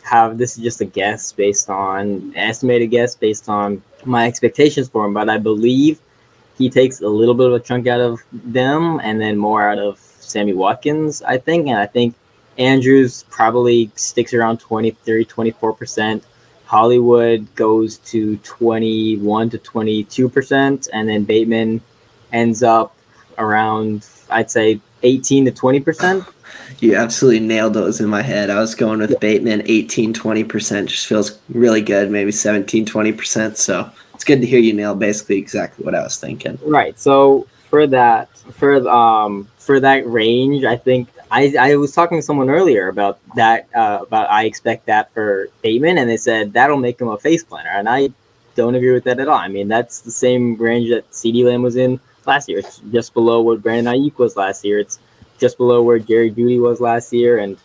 have this is just a guess based on estimated guess based on my expectations for him, but I believe he takes a little bit of a chunk out of them and then more out of Sammy Watkins, I think. And I think Andrews probably sticks around 23, 24%. Hollywood goes to 21 to 22%. And then Bateman ends up around, I'd say, 18 to 20%. You absolutely nailed those in my head. I was going with Bateman 18, 20%. Just feels really good. Maybe 17, 20%. So it's good to hear you nail basically exactly what I was thinking. Right. So for that, for um, for that range, I think I, I was talking to someone earlier about that uh, about I expect that for Bateman, and they said that'll make him a face planner, and I don't agree with that at all. I mean, that's the same range that CeeDee Lamb was in last year. It's just below what Brandon Aiyuk was last year. It's just below where Jerry Jeudy was last year, and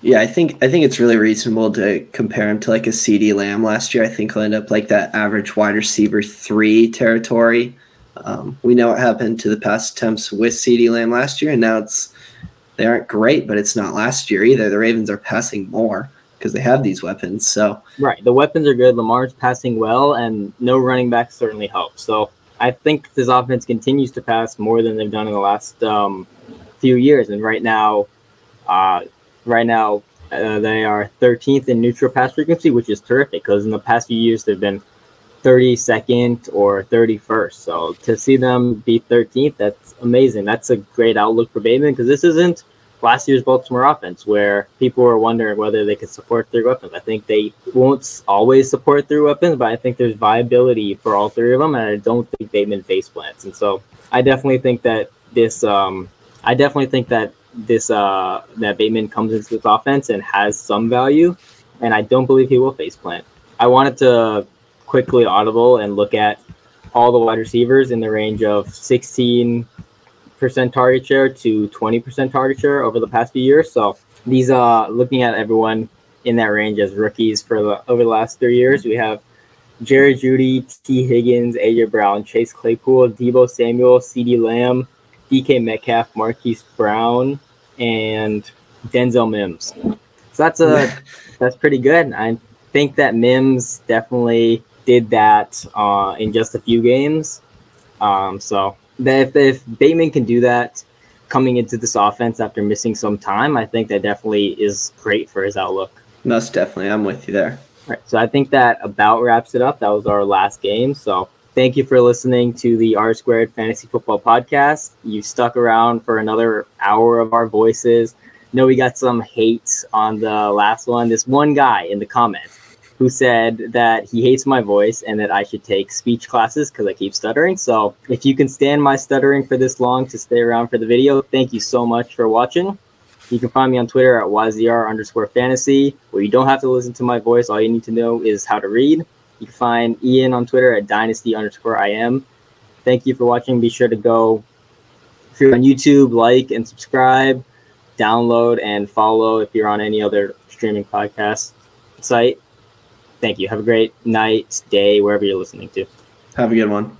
yeah, I think I think it's really reasonable to compare him to like a CeeDee Lamb last year. I think he'll end up like that average wide receiver three territory. Um, we know what happened to the pass attempts with CeeDee Lamb last year, and now it's they aren't great, but it's not last year either. The Ravens are passing more because they have these weapons. So right, the weapons are good. Lamar's passing well, and no running back certainly helps. So I think this offense continues to pass more than they've done in the last um, few years. And right now, uh, right now uh, they are 13th in neutral pass frequency, which is terrific because in the past few years they've been 32nd or 31st. So to see them be 13th, that's amazing. That's a great outlook for Bateman because this isn't last year's Baltimore offense where people were wondering whether they could support three weapons. I think they won't always support three weapons, but I think there's viability for all three of them, and I don't think Bateman face plants. And so I definitely think that this um, I definitely think that this uh, that Bateman comes into this offense and has some value, and I don't believe he will face plant. I wanted to quickly audible and look at all the wide receivers in the range of 16 percent target share to 20 percent target share over the past few years. So these uh looking at everyone in that range as rookies for the over the last three years, we have Jerry Jeudy, Tee Higgins, AJ Brown, Chase Claypool, Deebo Samuel, CeeDee Lamb, DK Metcalf, Marquise Brown, and Denzel Mims. So that's a *laughs* that's pretty good. I think that Mims definitely did that uh, in just a few games. Um, so if, if Bateman can do that coming into this offense after missing some time, I think that definitely is great for his outlook. Most definitely, I'm with you there. Right. So I think that about wraps it up. That was our last game. So Thank you for listening to the R Squared Fantasy Football Podcast. You stuck around for another hour of our voices. Know we got some hate on the last one. This one guy in the comments who said that he hates my voice and that I should take speech classes because I keep stuttering. So if you can stand my stuttering for this long to stay around for the video, thank you so much for watching. You can find me on Twitter at YZR underscore fantasy, where you don't have to listen to my voice. All you need to know is how to read. You can find Ian on Twitter at dynasty underscore IM. Thank you for watching. Be sure to go, if you're on YouTube, like and subscribe, download and follow if you're on any other streaming podcast site. Thank you. Have a great night, day, wherever you're listening to. Have a good one.